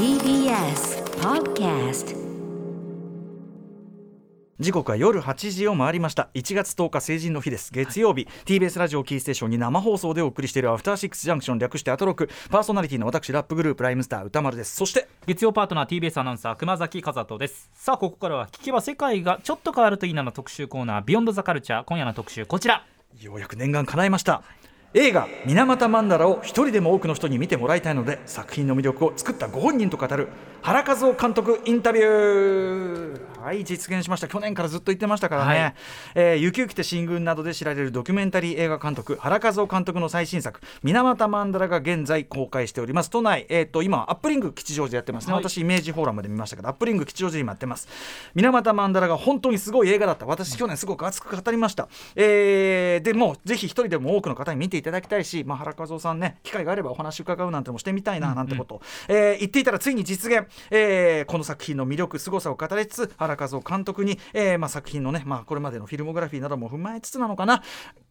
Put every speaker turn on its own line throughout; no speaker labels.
TBS Podcast
時刻は夜8時を回りました。1月10日成人の日です。月曜日、TBS ラジオキーステーションに生放送でお送りしているアフターシックスジャンクション略してアトロク。パーソナリティの私ラップグループライムスター歌丸です。そして
月曜パートナー TBS アナウンサー熊崎和人です。さあここからは聞けば世界がちょっと変わるといいなの特集コーナービヨンドザカルチャー今夜の特集こちら。
ようやく念願叶いました映画「水俣曼荼羅」を一人でも多くの人に見てもらいたいので作品の魅力を作ったご本人と語る原和夫監督インタビュー。はい実現しました。去年からずっと言ってましたからね、
はい。
えー雪雪て新軍などで知られるドキュメンタリー映画監督原和夫監督の最新作「水俣曼荼羅」が現在公開しております。都内、えー、と今アップリング吉祥寺でやってますね、
はい。
私イメージフォーラムで見ましたけどアップリング吉祥寺で今やってます。水俣曼荼羅が本当にすごい映画だった。私去年すごく熱く語りました、えーでもうぜひ一人でも多くの方に見ていただきたいし、まあ、原和夫さんね機会があればお話伺うなんてのもしてみたいななんてこと。を、えー言っていたらついに実現、えーこの作品の魅力凄さを語りつつ原和夫監督に、えーまあ、作品のね、まあ、これまでのフィルモグラフィーなども踏まえつつなのかな。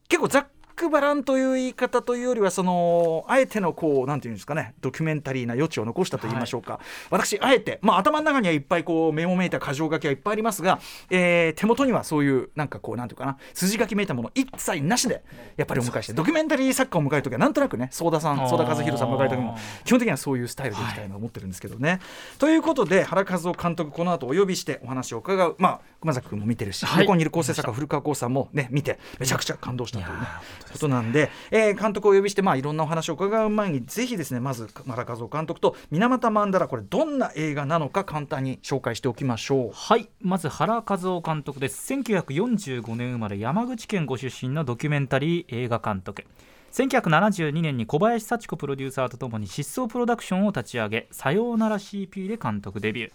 結構ざっくばらんという言い方というよりはそのあえてのこうなんていうんですかねドキュメンタリーな余地を残したと言いましょうか、私あえて、まあ、頭の中にはいっぱいこうメモめいた箇条書きはいっぱいありますが、えー手元にはそういうなんかこうなんていうかな筋書きめいたもの一切なしでやっぱりお迎えして、ドキュメンタリー作家を迎える時はなんとなくね相田さん相田和弘さんを迎える時も基本的にはそういうスタイルでいきたいなと思ってるんですけどね。ということで原和夫監督この後お呼びしてお話を伺う。まあ熊崎君も見てるし、
はい。
横にいる構成作家古川光さんもね見てめちゃくちゃ感動したというねことなんで、えー監督をお呼びしてまあいろんなお話を伺う前にぜひですねまず原和夫監督と水俣曼荼羅これどんな映画なのか簡単に紹介しておきましょう。
はい。まず原和夫監督です。1945年生まれ山口県ご出身のドキュメンタリー映画監督。1972年に小林幸子プロデューサーとともに失踪プロダクションを立ち上げ「さようなら CP」で監督デビュー。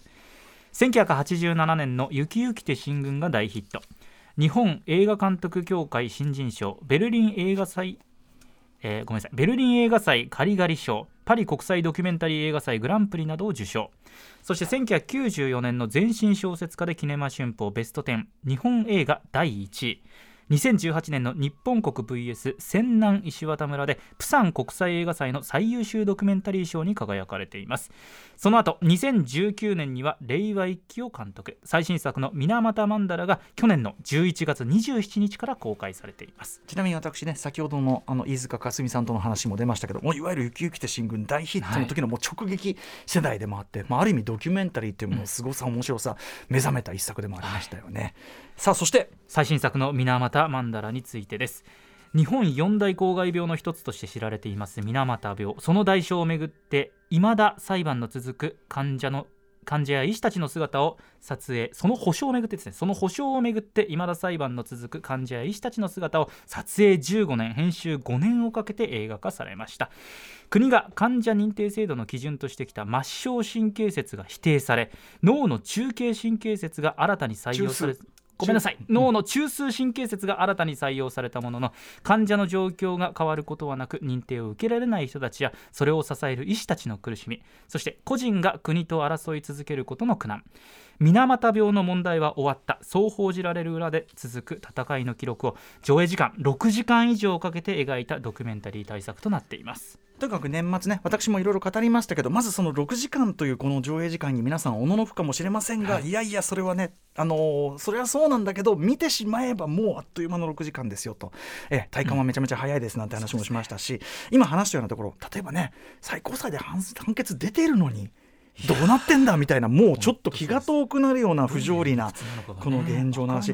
1987年の「雪雪て新軍」が大ヒット。日本映画監督協会新人賞ベルリン映画祭えーごめんなさいベルリン映画祭カリガリ賞パリ国際ドキュメンタリー映画祭グランプリなどを受賞。そして1994年の全身小説家でキネマ旬報ベスト10日本映画第1位。2018年の日本国 VS 仙南石渡村でプサン国際映画祭の最優秀ドキュメンタリー賞に輝かれています。その後2019年には令和一揆を監督最新作の水俣曼荼羅が去年の11月27日から公開されています。
ちなみに私ね先ほどのあの飯塚かすみさんとの話も出ましたけどもういわゆる「雪雪て新軍」大ヒットの時のもう直撃世代でもあって、まあ、ある意味ドキュメンタリーっていうものの凄さ、面白さ目覚めた一作でもありましたよね。さあそして
最新作の水俣曼荼羅についてです。日本四大公害病の一つとして知られています水俣病。その代償をめぐって未だ裁判の続く患者の患者や医師たちの姿を撮影。その保証をめぐってですね。その保証をめぐって未だ裁判の続く患者や医師たちの姿を撮影15年。編集5年をかけて映画化されました。国が患者認定制度の基準としてきた末梢神経節が否定され脳の中継神経節が新たに採用され
中枢。
ごめんなさい。脳の中枢神経節が新たに採用されたものの患者の状況が変わることはなく認定を受けられない人たちやそれを支える医師たちの苦しみそして個人が国と争い続けることの苦難水俣病の問題は終わった。そう報じられる裏で続く戦いの記録を上映時間6時間以上かけて描いたドキュメンタリー大作となっています。
とにかく年末ね私もいろいろ語りましたけどまずその6時間というこの上映時間に皆さんおののくかもしれませんが、い、やいやそれはねあのーそれはそうなんだけど見てしまえばもうあっという間の6時間ですよと。え体感はめちゃめちゃ早いですなんて話もしましたし、今話したようなところ例えばね最高裁で判判決出てるのにどうなってんだみたいな もうちょっと気が遠くなるような不条理なこの現状の話。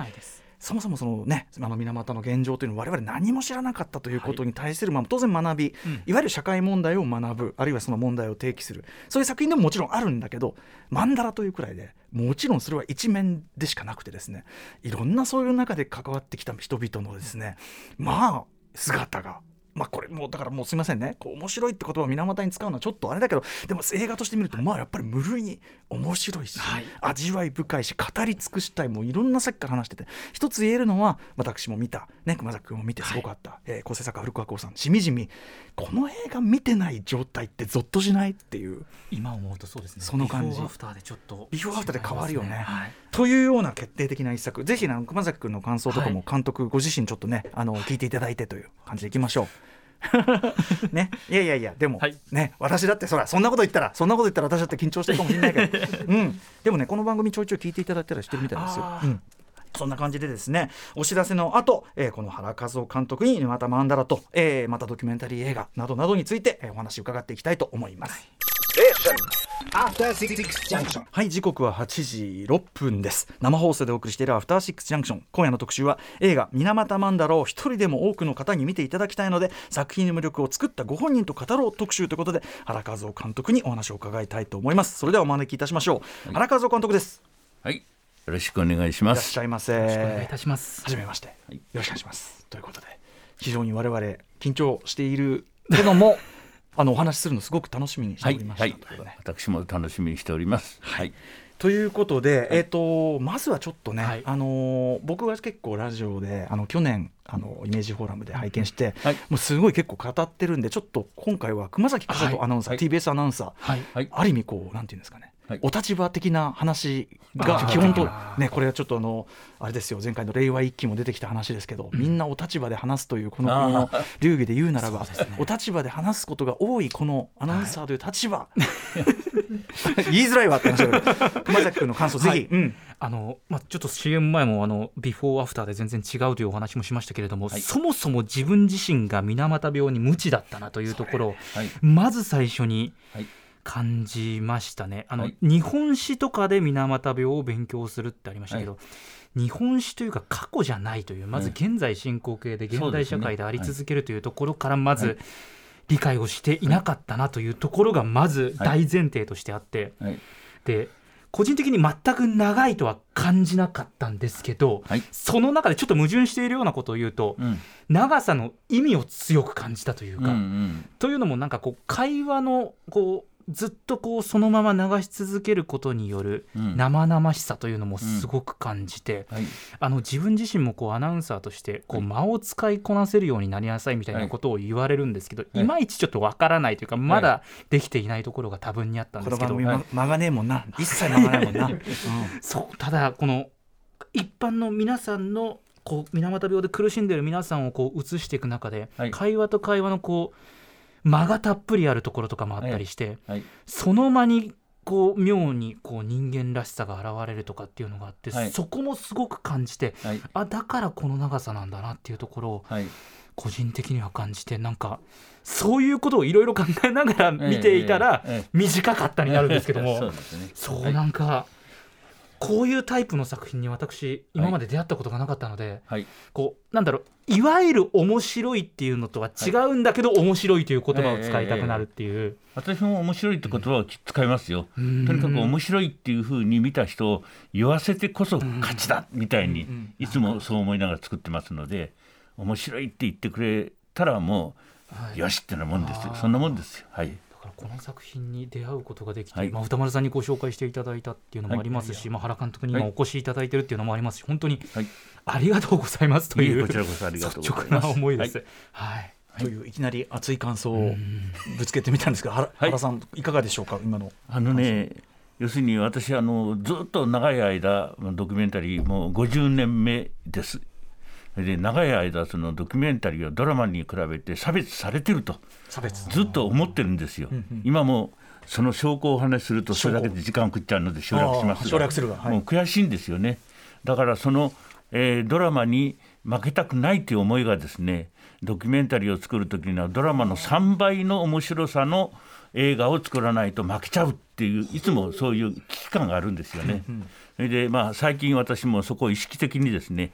そもそもそのねあの水俣の現状というのは我々何も知らなかったということに対する、まあ、当然学び、
うん。
いわゆる社会問題を学ぶあるいはその問題を提起する。そういう作品でももちろんあるんだけど曼荼羅というくらいでもちろんそれは一面でしかなくてですね。いろんなそういう中で関わってきた人々のですねまあ姿が。まあこれもうだからもうすみませんね。こう面白いって言葉を水俣に使うのはちょっとあれだけどでも映画として見るとまあやっぱり無類に面白いし、
はい。
味わい深いし語り尽くしたいもういろんなさっきから話してて。一つ言えるのは私も見た、ね、熊崎君も見てすごかった、えー構成作家古川光さんしみじみ。この映画見てない状態ってゾッとしないっていう
今思うとそうですね。
その感じ。
ビフォーアフターでちょっと
ビフォーアフターで変わるよね。
はい
というような決定的な一作。ぜひあの熊崎君の感想とかも
はい。
監督ご自身ちょっとねあの聞いていただいてという感じでいきましょう。ね。いやいやいやでも、
はい。
ね私だってそらそんなこと言ったらそんなこと言ったら私だって緊張してるかもしれないけど、うん、でもねこの番組ちょいちょい聞いていただいたりしてるみたいですよ。うん。そんな感じでですねお知らせの後、えーこの原和夫監督に沼田マンダラと、えーまたドキュメンタリー映画などなどについて、えーお話を伺っていきたいと思います。
Six Junction.
はい時刻は8時6分です。生放送でお送りしているアフターシックスジャンクション今夜の特集は映画水俣マンダラを一人でも多くの方に見ていただきたいので作品の魅力を作ったご本人と語ろう特集ということで原和夫監督にお話を伺いたいと思います。それではお招きいたしましょう、原和夫監督です。
はい、よろしくお願いしま
いらっし
す。
ゃいませ。
お願いいたします。
はじめまして、
い。
よろしくお願いします。ということで非常に我々緊張しているけども あのお話しするのすごく楽しみにして
はい
おりま、した、
はい。
とい
私も楽しみにしております。はい、
ということで、えー、とまずはちょっとね、
はい。
あのー僕が結構ラジオであの去年あのイメージフォーラムで拝見して、
はい。
もうすごい結構語ってるんでちょっと今回は熊崎和人アナウンサー、
はい
TBS アナウンサー、ある意味こうなんていうんですかね、
はい
お立場的な話が基本とねこれはちょっとあのあれですよ。前回の令和一期も出てきた話ですけど、みんなお立場で話すというこの国の流儀で言うならば、お立場で話すことが多いこのアナウンサーという立場、言いづらいわって話だけど熊崎君の感想ぜひ、
はい
うん。
あのまあ、ちょっと CM 前もあのビフォーアフターで全然違うというお話もしましたけれども、そもそも自分自身が水俣病に無知だったなというところを、
はい、
まず最初に
はい
感じましたね。あの、
はい。
日本史とかで水俣病を勉強するってありましたけど、日本史というか過去じゃないというまず現在進行形で現代社会であり続けるというところからま
は
ず
い。
理解をしていなかったなというところがまず大前提としてあって、
はい、
で個人的に全く長いとは感じなかったんですけど、
はい。
その中でちょっと矛盾しているようなことを言うと、
うん、
長さの意味を強く感じたという
うん、う
か、
ん、
というのもなんかこう会話のこうずっとこうそのまま流し続けることによる
うん。
生々しさというのもすごく感じて、
はい、
あの自分自身もこうアナウンサーとしてこう間を使いこなせるようになりなさいみたいなことを言われるんですけど、
い。
い、まいちちょっとわからないというかまだできていないところが多分にあったんですけど、
この番組、
はい
ま間がねえもんな。一切間がないもんな、うん。
そうただこの一般の皆さんのこう水俣病で苦しんでいる皆さんをこう映していく中で、
はい。
会話と会話のこう間がたっぷりあるところとかもあったりして、
はい、
その間にこう妙にこう人間らしさが現れるとかっていうのがあって、
はい。
そこもすごく感じて
はい、
あだからこの長さなんだなっていうところを
はい、
個人的には感じてなんかそういうことをいろいろ考えながら見ていたら短かったになるんですけども。
そう。
そう
はい
なんか、こういうタイプの作品に私今まで出会ったことがなかったので、
はい、
こうなんだろういわゆる面白いっていうのとは違うんだけど、面白いという言葉を使いたくなるっていう、
私も面白いって言葉を使いますよ。
と
とにかく面白いっていうふうに見た人を言わせてこそ勝ちだみたいにいつもそう思いながら作ってますので面白いって言ってくれたらも
はい。う
よしってなもんですよ。そんなもんですよ。はい。
だからこの作品に出会うことができて、
はい。
まあ、歌丸さんにご紹介していただいたっていうのもありますし、まあ、原監督に今
はい。
お越しいただいてるっていうのもありますし本当に
はい。
ありがとうございますという
こちらこそありがとう
率直な思いです。はい。
というい。きなり熱い感想をぶつけてみたんですが、原原さんいかがでしょうか今の
あのね要するに私あのずっと長い間ドキュメンタリーもう50年目ですで長い間そのドキュメンタリーはドラマに比べて差別されてると。
差別。
ずっと思ってるんですよ、今もその証拠をお話しするとそれだけで時間を食っちゃうので省略します
あー省略するわ。はい。
もう悔しいんですよね。だからその、えードラマに負けたくないという思いがですねドキュメンタリーを作る時にはドラマの3倍の面白さの映画を作らないと負けちゃうっていういつもそういう危機感があるんですよね。それでまあ最近私もそこを意識的にですね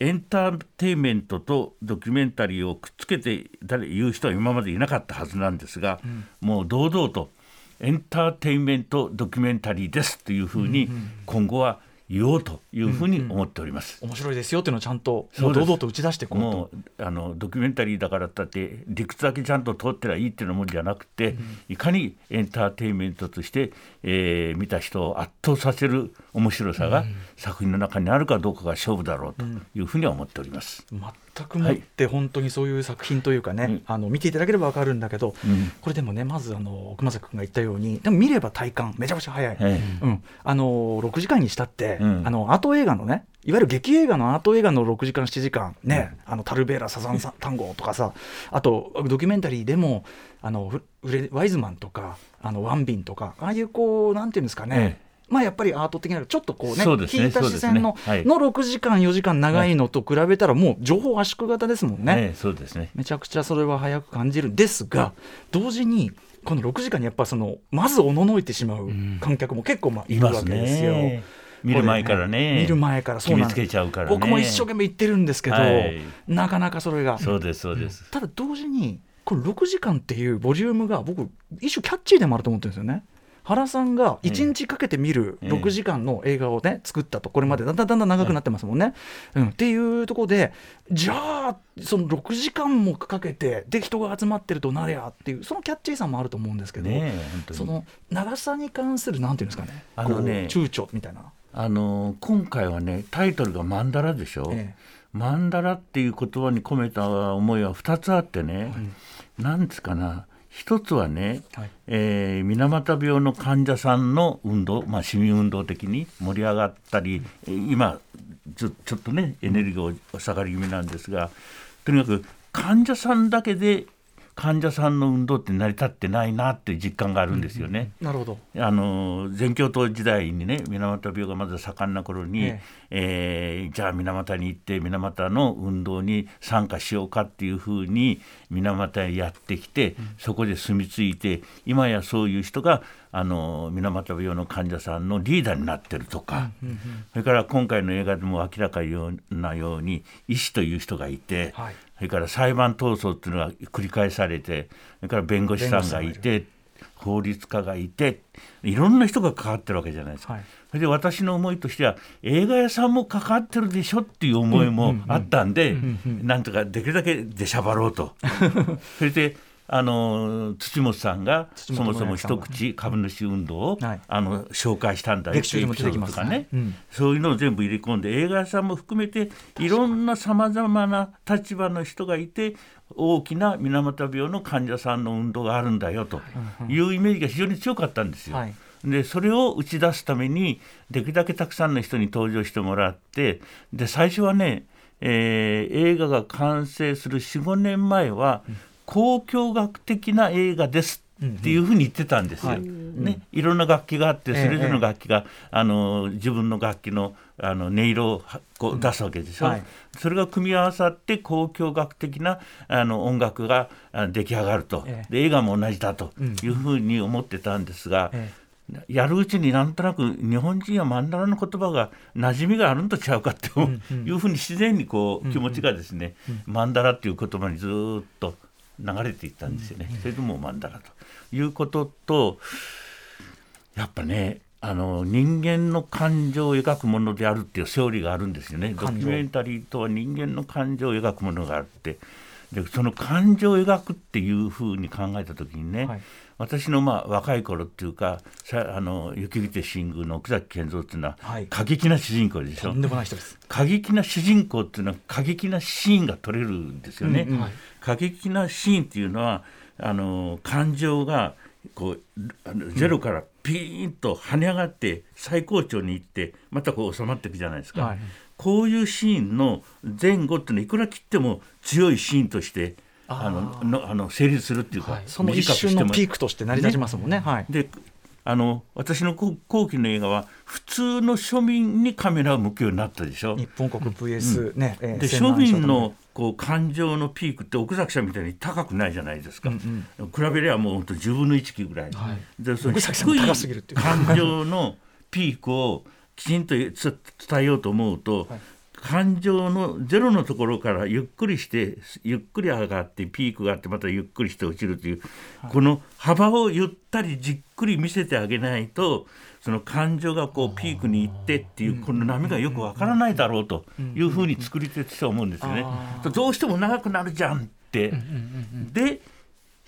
エンターテインメントとドキュメンタリーをくっつけて誰言う人は今までいなかったはずなんですが、もう堂々とエンターテインメントドキュメンタリーですというふうに今後は言おうというふうに思っております。
面白いですよっていうのをちゃんと堂々と打ち出して
もうあのドキュメンタリーだからったって理屈だけちゃんと通ってりゃいいっていうのもんじゃなくて、いかにエンターテインメントとして、えー見た人を圧倒させる面白さが作品の中にあるかどうかが勝負だろうというふうには思っております。
全くもって本当にそういう作品というかね、
うん。
あの見ていただければ分かるんだけど、
うん。
これでもねまずあの熊崎君が言ったようにでも見れば体感めちゃくちゃ早い、
え
うん、あの6時間にしたって、
うん。
あの後映画のねいわゆる劇映画のアート映画の6時間7時間ね、あのタルベーラサザンさ単語とかさあとドキュメンタリーでもあのワイズマンとかあのワンビンとかああいうこうなんていうんですかね、
え
まあやっぱりアート的なちょっとこうね
そうですね
引いた視線の,、
ねはい
の6時間4時間長いのと比べたらもう情報圧縮型ですもんね。
ええそうですね。
めちゃくちゃそれは早く感じるんですが、同時にこの6時間にやっぱそのまずおののいてしまう観客も結構まあいるわけですよ。
ね。見る前からね。
見る前からそうなん
決めつけちゃうからね。
僕も一生懸命言ってるんですけど、
はい
なかなかそれが
そうですそうです。
ただ同時にこれ6時間っていうボリュームが僕一種キャッチーでもあると思ってるんですよね。原さんが1日かけて見る
ええ
6時間の映画をね作ったと。これまでだんだんだんだん長くなってますもんね。うん、っていうところでじゃあその6時間もかけてで人が集まってるとなりゃっていうそのキャッチーさもあると思うんですけど、その長さに関するなんていうんですかね。
あのね
躊躇みたいな。
あの今回はねタイトルがマンダラでしょ。
え
マンダラっていう言葉に込めた思いは2つあってね、なんつうかな一つはね、
はい。
えー水俣病の患者さんの運動、まあ、市民運動的に盛り上がったり、えー今ちょちょっとねエネルギーを下がり気味なんですがとにかく患者さんだけで患者さんの運動って成り立ってないなっていう実感があるんですよね。
なるほど。
あの全教頭時代にね水俣病がまだ盛んな頃に、
え
えーじゃあ水俣に行って水俣の運動に参加しようかっていうふうに水俣へやってきて、そこで住み着いて今やそういう人があの水俣病の患者さんのリーダーになってるとか、それから今回の映画でも明らかなように医師という人がいて、
はい。
それから裁判闘争っていうのが繰り返されてそれから弁護士さんがいて法律家がいていろんな人が関わってるわけじゃないですか。
はい。
それで私の思いとしては映画屋さんも関わってるでしょっていう思いもあったんでなんとかできるだけ出しゃばろうと。それであの土本さんがそもそも一口株主運動を、
はい。
あの紹介したんだよ
劇中でも出てきます
とか。ね、
うん。
そういうのを全部入れ込んで映画屋さんも含めていろんなさまざまな立場の人がいて大きな水俣病の患者さんの運動があるんだよというイメージが非常に強かったんですよ。
はい。
でそれを打ち出すためにできるだけたくさんの人に登場してもらってで最初はね、えー映画が完成する45年前は交響楽的な映画ですっていうふうに言ってたんですよ。
はい。
ね、いろんな楽器があってそれぞれの楽器が、あの自分の楽器のあの音色をはこう出すわけでしょ、
はい。
それが組み合わさって交響楽的なあの音楽があ出来上がると、
ええ。
で映画も同じだというふうに思ってたんですが、
え
やるうちになんとなく日本人はマンダラの言葉が馴染みがあるんとちゃうかっていうふうに自然にこう気持ちがですね、マンダラっていう言葉にずーっと流れていったんですよね。それでもうマンダラということとやっぱねあの人間の感情を描くものであるっていうセオリーがあるんですよね。ドキュメンタリーとは人間の感情を描くものがあってでその感情を描くっていうふうに考えた時にね、
はい
私のまあ若い頃っていうかさあの雪来て新宮の奥崎健三っていうのは
はい
過激な主人公でしょ、
とんでもない人です。
過激な主人公っていうのは過激なシーンが撮れるんですよね。
うんうんはい
過激なシーンっていうのはあの感情がこうゼロからピーンと跳ね上がって最高潮に行ってまたこう収まっていくじゃないですか。
はい
こういうシーンの前後っていうのはいくら切っても強いシーンとしてあののあの成立するっていうか、
はい。
その一瞬のピークとして成り立ちますもんね。はい。
であの私の後後期の映画は普通の庶民にカメラを向くようになったでしょ。
日本国 VS、ね、えー
で庶民
賞
のこう感情のピークって奥崎さんみたいに高くないじゃないですか、比べればもう本当10分の1ぐらい、でその低い
高すぎるっていう。
感情のピークをきちんと伝えようと思うと、感情のゼロのところからゆっくりしてゆっくり上がってピークがあってまたゆっくりして落ちるという、この幅をゆったりじっくり見せてあげないとその感情がこうピークに行ってっていうこの波がよくわからないだろうというふうに作り手としては思うんですよね。どうしても長くなるじゃん。って。で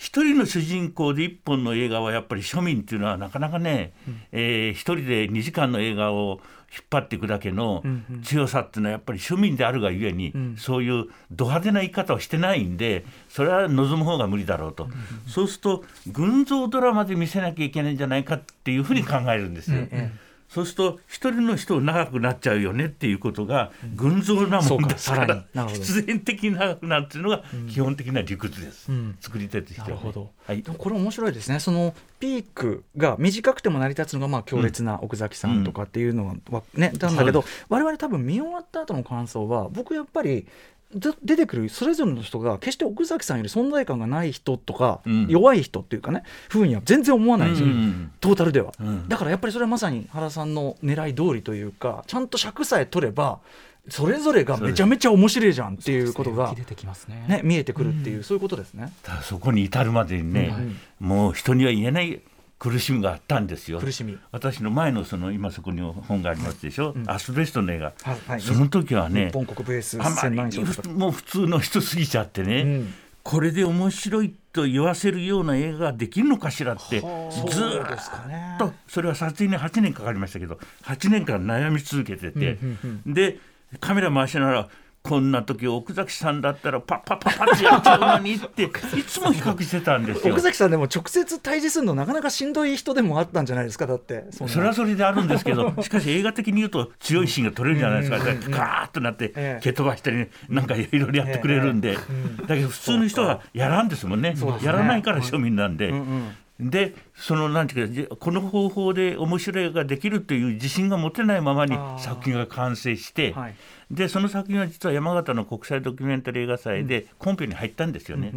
一人の主人公で一本の映画はやっぱり庶民っていうのはなかなかね、えー一人で2時間の映画を引っ張っていくだけの強さっていうのはやっぱり庶民であるがゆえに、そういうド派手な言い方をしてないんでそれは望む方が無理だろうと、そうすると群像ドラマで見せなきゃいけないんじゃないかっていうふうに考えるんですよ。そうすると一人の人長くなっちゃうよねっていうことが群像なもんですか
ら
必然的に長くなるっていうのが基本的な理屈です、
うん。
作り手としては、ね、
なるほど。
はい。
これ面白いですね。そのピークが短くても成り立つのがまあ強烈な奥崎さんとかっていうのはね、なんだけど我々多分見終わった後の感想は僕やっぱりで出てくるそれぞれの人が決して奥崎さんより存在感がない人とか、
うん。
弱い人っていうかねふうには全然思わないん。ですよ、
うんうん。
トータルでは、
うん。
だからやっぱりそれはまさに原さんの狙い通りというかちゃんと尺さえ取ればそれぞれがめちゃめちゃ面白いじゃんっていうことが、
出てきますね。
ね、見えてくるっていう、そういうことですね。
ただそこに至るまでにね、もう人には言えない苦しみがあったんですよ。
苦しみ。
私の前のその今そこに本がありますでしょ、アスベストの映画、
はいはい。
その時はねもう普通の人すぎちゃってね、
うん。
これで面白いと言わせるような映画ができるのかしらってずっとそれは撮影に8年かかりましたけど8年間悩み続けてて、でカメラ回しながらこんな時奥崎さんだったらパッパッパッパッってやっちゃうのにっていつも比較してたんですよ。
奥。崎さんでも直接対峙するのなかなかしんどい人でもあったんじゃないですかだって。そ
れはそれであるんですけど、しかし映画的に言うと強いシーンが撮れるじゃないですか、でガーッとなって
ええ
蹴飛ばしたりね、なんかいろいろやってくれるんで、だけど普通の人はやらん。ですもんね、やらないから庶民なんで。でそのなんていうかじこの方法で面白いができるという自信が持てないままに作品が完成して、
はい。
でその作品は実は山形の国際ドキュメンタリー映画祭でコンペに入ったんですよね。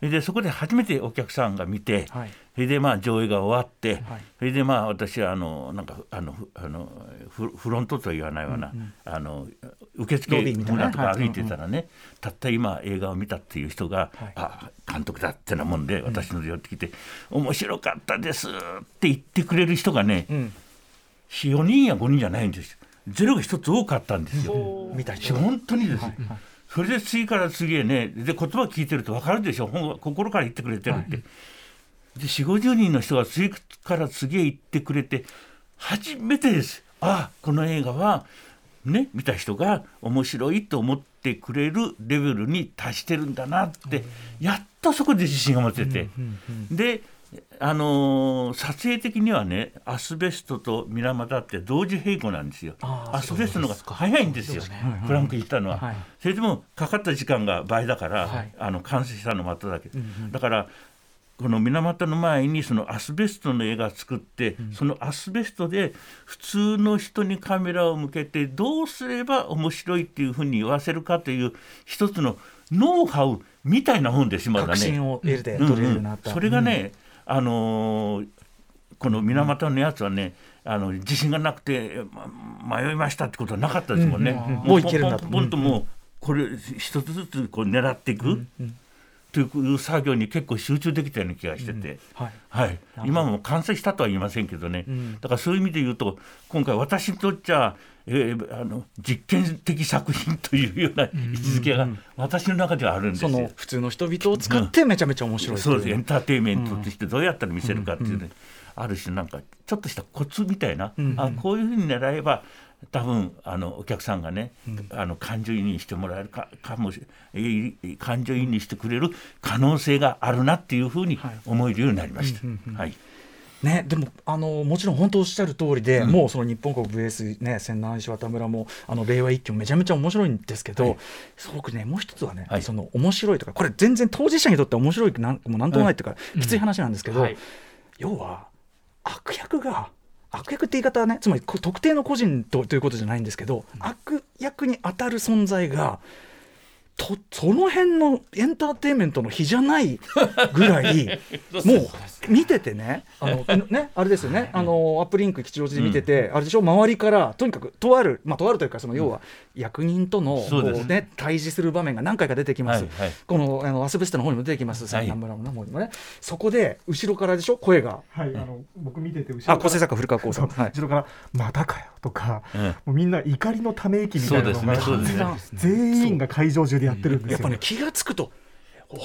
でそこで初めてお客さんが見て、
はい
それでまあ上映が終わって、
はい。
それでまあ私はあのなんかあのふあのフフロントとは言わないわな、あの受付
ロビーみたいな。
村とか歩いてたらね、たった今映画を見たっていう人が、
はい。
あ監督だってなもんで私ので寄ってきて、面白かったですって言ってくれる人がね、
うん。
4人や5人じゃないんですよ。ゼロが一つ多かったんですよ。
見た人。
本当にです、それで次から次へねで言葉聞いてると分かるでしょ。心から言ってくれてるって、で4 5 0人の人が次から次へ言ってくれて初めてです。ああこの映画はね見た人が面白いと思ってくれるレベルに達してるんだなって、やっとそこで自信が持てて、であのー撮影的にはねアスベストと水俣って同時並行なんですよ。アスベストの方が早いんですよ。フランク行ったのは、
はい。
それでもかかった時間が倍だから、
はい。
あの完成したのまただけ、だからこの水俣の前にそのアスベストの映画を作って、そのアスベストで普通の人にカメラを向けてどうすれば面白いっていうふうに言わせるかという一つのノウハウみたいなもんですまだね。それがね、あのーこの水俣のやつはね、あの自信がなくてま迷いましたってことはなかったですもんね。
うんうん
も
もういけるんだと。
ポンともうこれ一つずつこう狙っていく、という作業に結構集中できたような気がしてて。
はい。
はい、今も完成したとは言いませんけどね、
ん。
だからそういう意味で言うと今回私にとっちゃ、えーあの実験的作品というような位置づけが私の中ではあるんですよ。
その普通の人々を使ってめちゃめちゃ面白いってい
そうです。エンターテインメントとしてどうやったら見せるかっていうね、ある種なんかちょっとしたコツみたいな、あこういうふうに狙えば多分あのお客さんがね、あの感情移入してもらえるかかもしえー感情移入してくれる可能性があるなっていうふうに思えるようになりました。はい。
ね、でもあのもちろん本当おっしゃる通りで、もうその日本国 VS ね千南石渡村もあの令和一挙めちゃめちゃ面白いんですけど、すごくねもう一つはね、
はい。
その面白いとかこれ全然当事者にとっては面白いなんもうなんともないっていうか、きつい話なんですけど、
はい。
要は悪役が悪役って言い方はねつまりこ特定の個人とということじゃないんですけど、悪役に当たる存在がとその辺のエンターテインメントの比じゃないぐらい もう見ててねあの ねあれですよね。あのアップリンク吉祥寺で見てて、あれでしょ？周りからとにかくとあるまあとあるというかその要は役人とのこ
そう
ね対峙する場面が何回か出てきます、
はいはい。
このあのアスベストの方にも出てきます
はい。
村の方にもね。そこで後ろからでしょ？声が。
はい、あの僕見てて後ろから。
あ構成作家古川光さん、はい。
後ろから「またかよ」とか、
うん。
もうみんな怒りのため息みたいなのが、
そうですね。そう
ですね。
全員が会場中でやってるんですよ。
やっぱね気が付くと「お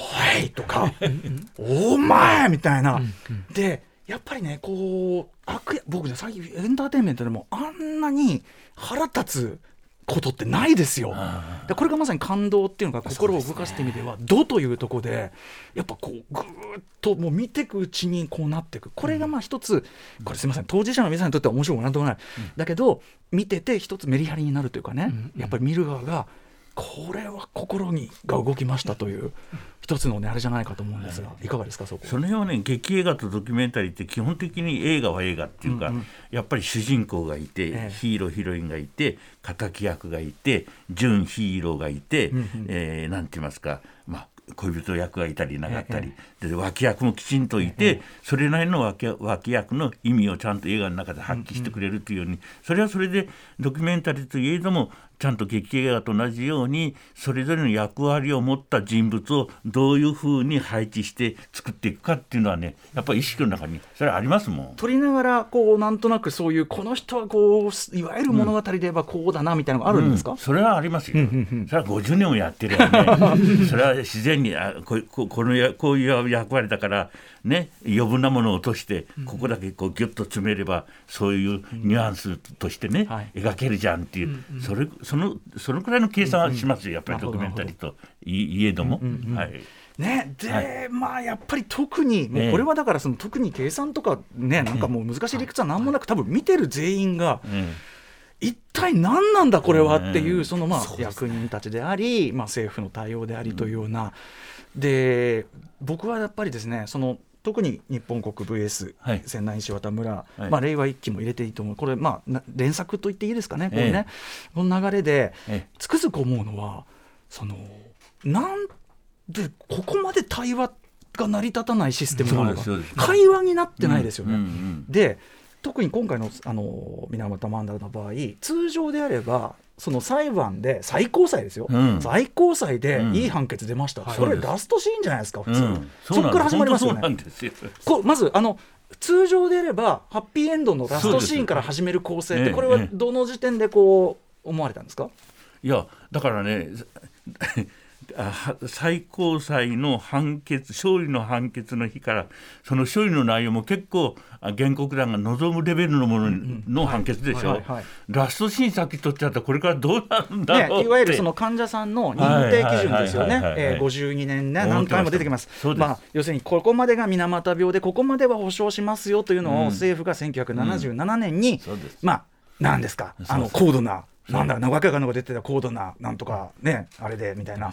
い!」とか「お前!」みたいな。でやっぱりねこう悪役僕ね最近エンターテインメントでもあんなに腹立つことってないですよ。でこれがまさに感動っていうのが心を動かすって意味では「ど」というところでやっぱこうぐーっともう見ていくうちにこうなっていく。これがまあ一つこれすみません。当事者の皆さんにとっては面白くもなんともない、だけど見てて一つメリハリになるというかね、やっぱり見る側がこれは心にが動きましたという一つのねあれじゃないかと思うんですがい。かがですかそこ
その辺はね劇映画とドキュメンタリーって基本的に映画は映画っていうか、やっぱり主人公がいて、
ええ。
ヒーローヒロインがいて敵役がいて準ヒーローがいて、えーなんて言いますかまあ恋人役がいたりなかったり、で脇役もきちんといて、それなりの脇脇役の意味をちゃんと映画の中で発揮してくれるというように、それはそれでドキュメンタリーといえどもちゃんと劇映画と同じようにそれぞれの役割を持った人物をどういうふうに配置して作っていくかっていうのはねやっぱり意識の中にそれはありますもん。
撮りながらこうなんとなくそういうこの人はこういわゆる物語で言えばこうだなみたいなのがあるんですか、
うんそれはありますよ、それは50年もやってるよね。それは自然にあこここのやこういう役割だからね余分なものを落としてここだけこうギュッと詰めればそういうニュアンスとしてね、
はい。
描けるじゃんっていう、それそのそのくらいの計算はしますよ。やっぱりドキュメンタリーといいえども、はい。
ね、で、
は
まあやっぱり特にもう
ええ
これはだからその特に計算とかねなんかもう難しい理屈は何もなく多分見てる全員が
うん
一体何なんだこれはっていう
うん
そのまあ役人たちでありまあ政府の対応でありというような。で僕はやっぱりですねその特に日本国 VS
はい。
仙台石渡村、
はい。
まあ、令和一期も入れていいと思う。これまあな連作と言っていいですかね。これね、
え
この流れで
え
つくづく思うのはそのなんでここまで対話が成り立たないシステムなのか。会話になってないですよね。
うんうん。
で特に今回のあの水俣マンダラの場合通常であればその裁判で最高裁ですよ、
うん。
最高裁で
うん。
いい判決出ました、それ
そうです
ラストシーンじゃないですか普通、
うん。
そこから始まりますよね。
よ。
こうまずあの通常であればハッピーエンドのラストシーンから始める構成っ
ええ
てこれは
ええ。
どの時点でこう思われたんですか、
いやだからね最高裁の判決勝利の判決の日からその勝利の内容も結構あ原告団が望むレベルのものの判決でしょ、ラストシーン先取っちゃったらこれからどうなるんだ
ね
ろうって、、
いわゆるその患者さんの認定基準ですよね。
はいはいはいはいはい。
えー52年ね何回も出てきます。まあ、要するにここまでが水俣病でここまでは保証しますよというのを
うん
政府が1977年に、
そうです。
まあなんですか？あの高度ななんだ名若いのが出てた高度ななんとかねあれでみたいな。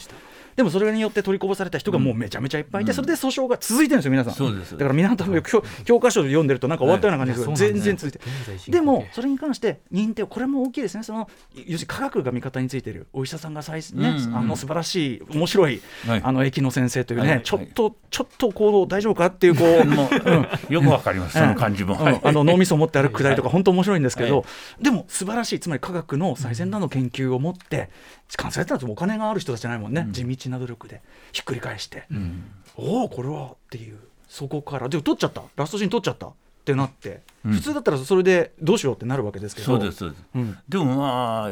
でもそれによって取りこぼされた人がもうめちゃめちゃいっぱいいて、それで訴訟が続いてるんですよ皆さん。
そうです。
だから水俣病教教科書で読んでるとなんか終わったような感じですけど、
はい。
全然続いてでもそれに関して認定これも大きいですね。その要するに科学が味方についているお医者さんが最ね、あの素晴らしい面白い、
はい。
あの駅の先生というね、ちょっとちょっとこう大丈夫かっていうこう、
よくわかります、その感じも、
うん。あの脳みそを持って歩くくだりとか、
はい
本当面白いんですけど、
はい。
でも素晴らしい、つまり科学の最先端の研究を持って、関西だとお金がある人たちじゃないもんね、地道な努力でひっくり返して、おお、これはっていう、そこから、でも取っちゃった、ラストシーン取っちゃったってなって、
うん。
普通だったらそれでどうしようってなるわけですけど、
そうですそうです、
うん。
でもまあ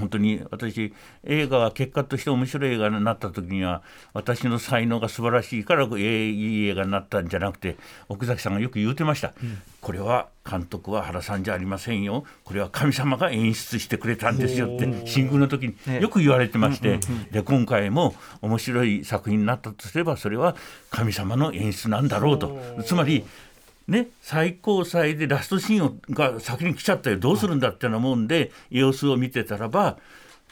本当に私映画が結果として面白い映画になった時には私の才能が素晴らしいからえーいい映画になったんじゃなくて奥崎さんがよく言うてました、これは監督は原さんじゃありませんよ。これは神様が演出してくれたんですよって新宮の時
ね
によく言われてまして、で今回も面白い作品になったとすればそれは神様の演出なんだろうと。つまりね、最高裁でラストシーンをが先に来ちゃったよどうするんだってなもんで様子を見てたらば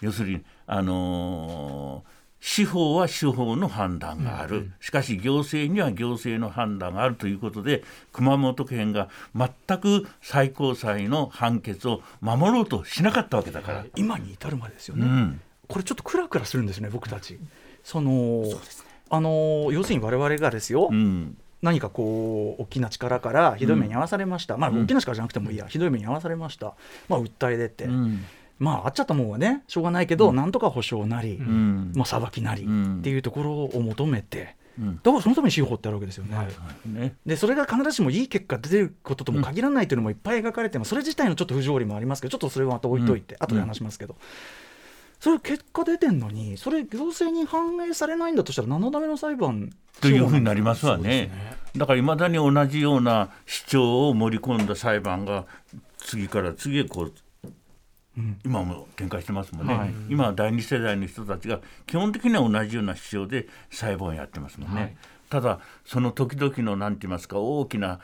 要するに、あのー司法は司法の判断がある、しかし行政には行政の判断があるということで熊本県が全く最高裁の判決を守ろうとしなかったわけだから。
今に至るまでですよね。
うん
これちょっとクラクラするんですね、僕たち。そのあの要するに我々がですよ、
うん
何かこう大きな力からひどい目に遭わされました、まあ大きな力じゃなくてもいいや、ひどい目に遭わされました、まあ、訴え出て、
うん。
まああっちゃったもんはねしょうがないけど、なんとか保証なり、
うん。
まあ、裁きなり
うん。
っていうところを求めて、
うん。
だからそのために司法ってあるわけですよね。
ね。
でそれが必ずしもいい結果出てることとも限らないというのもいっぱい描かれてます、それ自体のちょっと不条理もありますけどちょっとそれはまた置いといて、
うん。
後で話しますけど、それ結果出てんのにそれ行政に反映されないんだとしたら何のための裁判
というふうになりますわね。
す。
だからいまだに同じような主張を盛り込んだ裁判が次から次へこう今も展開してますもんね、
はい。
今は第二世代の人たちが基本的には同じような主張で裁判をやってますもんね。
はい
ただその時々のなんて言いますか大きな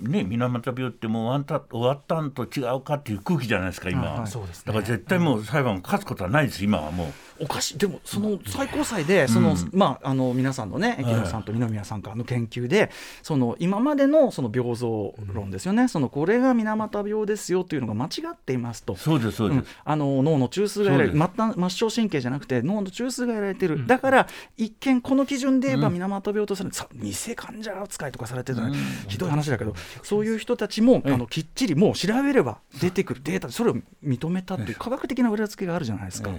ね水俣病ってもう終わった終わったんと違うかっていう空気じゃないですか今。は、
はい。
そうですね。
だから絶対もう裁判を勝つことはないです今はもう。
おかしい。でもその最高裁でその、まああの皆さんのね木野さんと二宮さんからの研究でその今までのその病像論ですよね、そのこれが水俣病ですよというのが間違っていますと。
そうですそうです、
うん。あの脳の中枢がやられる末梢神経じゃなくて脳の中枢がやられてる、だから一見この基準で言えば水俣病とされる、さ偽患者扱いとかされてるのはひどい話だけど、そういう人たちも、あのきっちりもう調べれば出てくる。データでそれを認めたっていう科学的な裏付けがあるじゃないですか。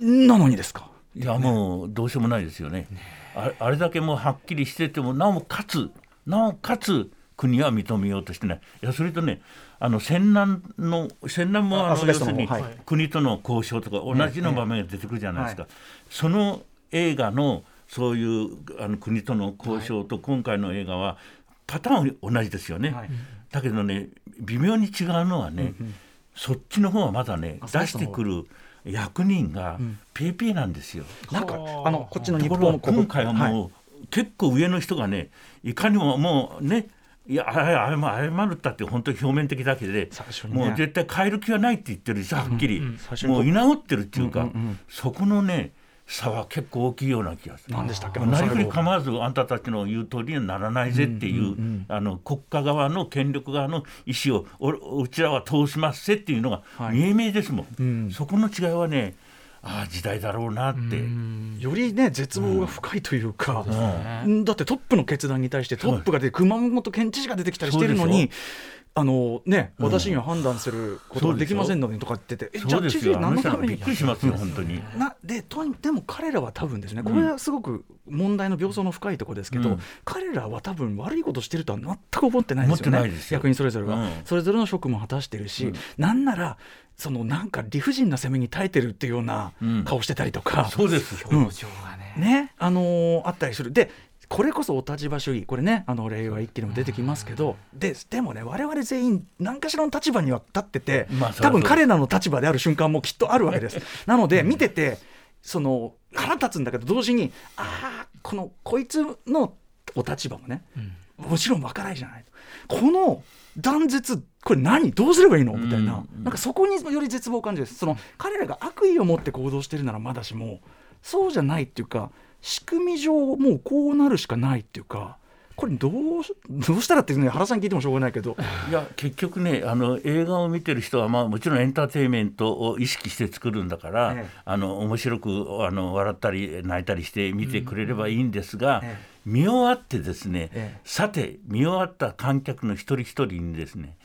え
なのにですか？
いやもうどうしようもないですよね。あれあれだけもうはっきりしててもなおかつなおかつ国は認めようとしてない。いやそれとねあの戦乱の戦乱もあの要するに国との交渉とか同じの場面が出てくるじゃないですか。その映画のそういうあの国との交渉と今回の映画はパターンは同じですよね。
はい
だけどね微妙に違うのはね、そっちの方はまだね
あ
出してくる役人がペーペーなんですよ。
なんか
はあ
あのこっちの日
ところが
本のここ
今回はもう、結構上の人がねいかにももうねいやあ謝謝るったって本当に表面的だけで、
ね。
もう絶対変える気はないって言ってるしはっきり、
最初に
もう居直ってるっていうか、
うんうんうん。
そこのね差は結構大きいような気がする。
何でしたっけ？
なりふり
最後
構わずあんたたちの言う通りにはならないぜっていう,、あの国家側の権力側の意思をおうちらは通しますせっていうのが
はい。
見え見えですもん、
うん。
そこの違いはねああ時代だろうなって、
よりね絶望が深いというか、
うん
うん。だってトップの決断に対してトップが出て熊本県知事が出てきたりしてるのにあのね、
うん。
私には判断することができませんのでとか言ってて、えじゃあ知事何のために
びっくりしますよ本当に。
なでとでも彼らは多分ですねこれはすごく問題の病巣の深いところですけど、
うん。
彼らは多分悪いことしてるとは全く思ってないですよね。
思ってないですよ。
役員それぞれが、
うん。
それぞれの職務を果たしてるし、なんならそのなんか理不尽な攻めに耐えてるっていうような
うん。
顔してたりとか、
そうです。よ、
表情がね、
ねあのーあったりする。でこれこそお立場主義。これねあの令和一揆でも出てきますけど。ででもね我々全員何かしらの立場には立ってて、多分
まあそりゃそうです。
彼らの立場である瞬間もきっとあるわけです。なので見ててその腹立つんだけど同時にああこのこいつのお立場もね、もちろんわからないじゃない。この断絶これ何？どうすればいいの？みたいな、
うん。うん。
なんかそこにより絶望を感じる。その彼らが悪意を持って行動してるならまだしもそうじゃないっていうか仕組み上もうこうなるしかないっていうかこれどうしどうしたらっていうね原さん聞いてもしょうがないけど。
いや結局ねあの映画を見てる人は、まあ、もちろんエンターテインメントを意識して作るんだから、
ええ。
あの面白くあの笑ったり泣いたりして見てくれればいいんですが、
え。
見終わってですね、
ええ。
さて見終わった観客の一人一人にですね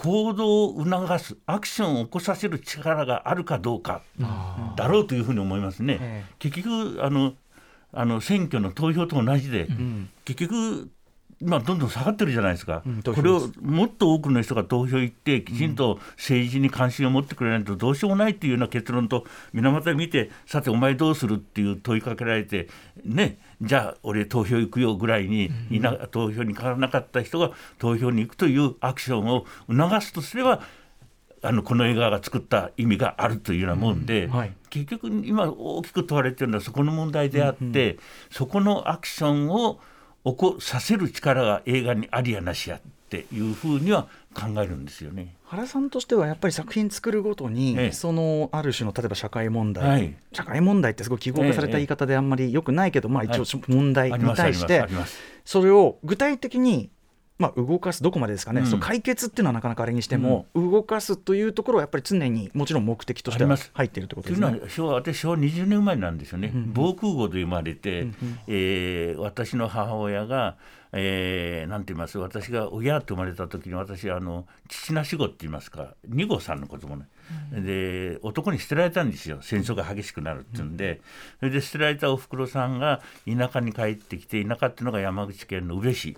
行動を促すアクションを起こさせる力があるかどうかだろうというふうに思いますね。
え
結局あのあの選挙の投票と同じで、結局今どんどん下がってるじゃないですか、
うん
これをもっと多くの人が投票行ってきちんと政治に関心を持ってくれないとどうしようもないっていうような結論と水俣見てさてお前どうするっていう問いかけられてねじゃあ俺投票行くよぐらいにいな投票に変わらなかった人が投票に行くというアクションを促すとすればあのこの映画が作った意味があるというようなもんで、
うんはい。
結局今大きく問われているのはそこの問題であって、そこのアクションを起こさせる力が映画にありやなしやっていうふうには考えるんですよね。
原さんとしてはやっぱり作品作るごとに、
ええ。
そのある種の例えば社会問題、
はい。
社会問題ってすごい記号化された言い方であんまり良くないけど、まあ一応
は
問題に対して
あります。
それを具体的にまあ、動かすどこまでですかね、
うん。
その解決っていうのはなかなかあれにしても、動かすというところはやっぱり常にもちろん目的としては入っているということ
というの
ですね。
は昭和私昭和20年生まれなんですよね、
うん
防空壕で生まれて、
うんうん。
えー私の母親が、えーなんて言います？私が親と生まれた時に私あの父なし子って言いますか？二号さんの子供ね、で男に捨てられたんですよ。戦争が激しくなるっていうんで、それで捨てられたおふくろさんが田舎に帰ってきて田舎っていうのが山口県の宇部市、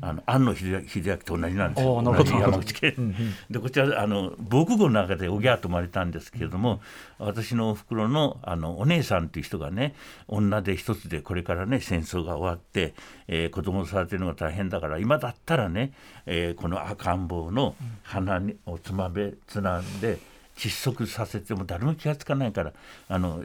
あの庵野秀秀明と同じなんですよ。同じ山口県。
うんうん。
でこちらあの防空壕の中でおぎゃーと生まれたんですけれども、私のおふくろのあのお姉さんという人がね女で一つでこれからね戦争が終わって、えー子供を育てるのが大変だから今だったらね、えーこの赤ん坊の鼻にをつまべつなんで、窒息させても誰も気がつかないからあの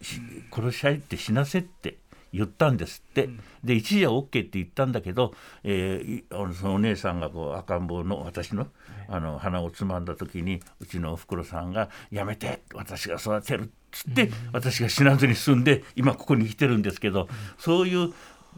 し殺し合いって死なせって言ったんですって、で一時は OK って言ったんだけど、えーそのお姉さんがこう赤ん坊の私のあの鼻をつまんだ時にうちのおふくろさんが「やめて私が育てる」っつって、私が死なずに済んで今ここに来てるんですけど、そういう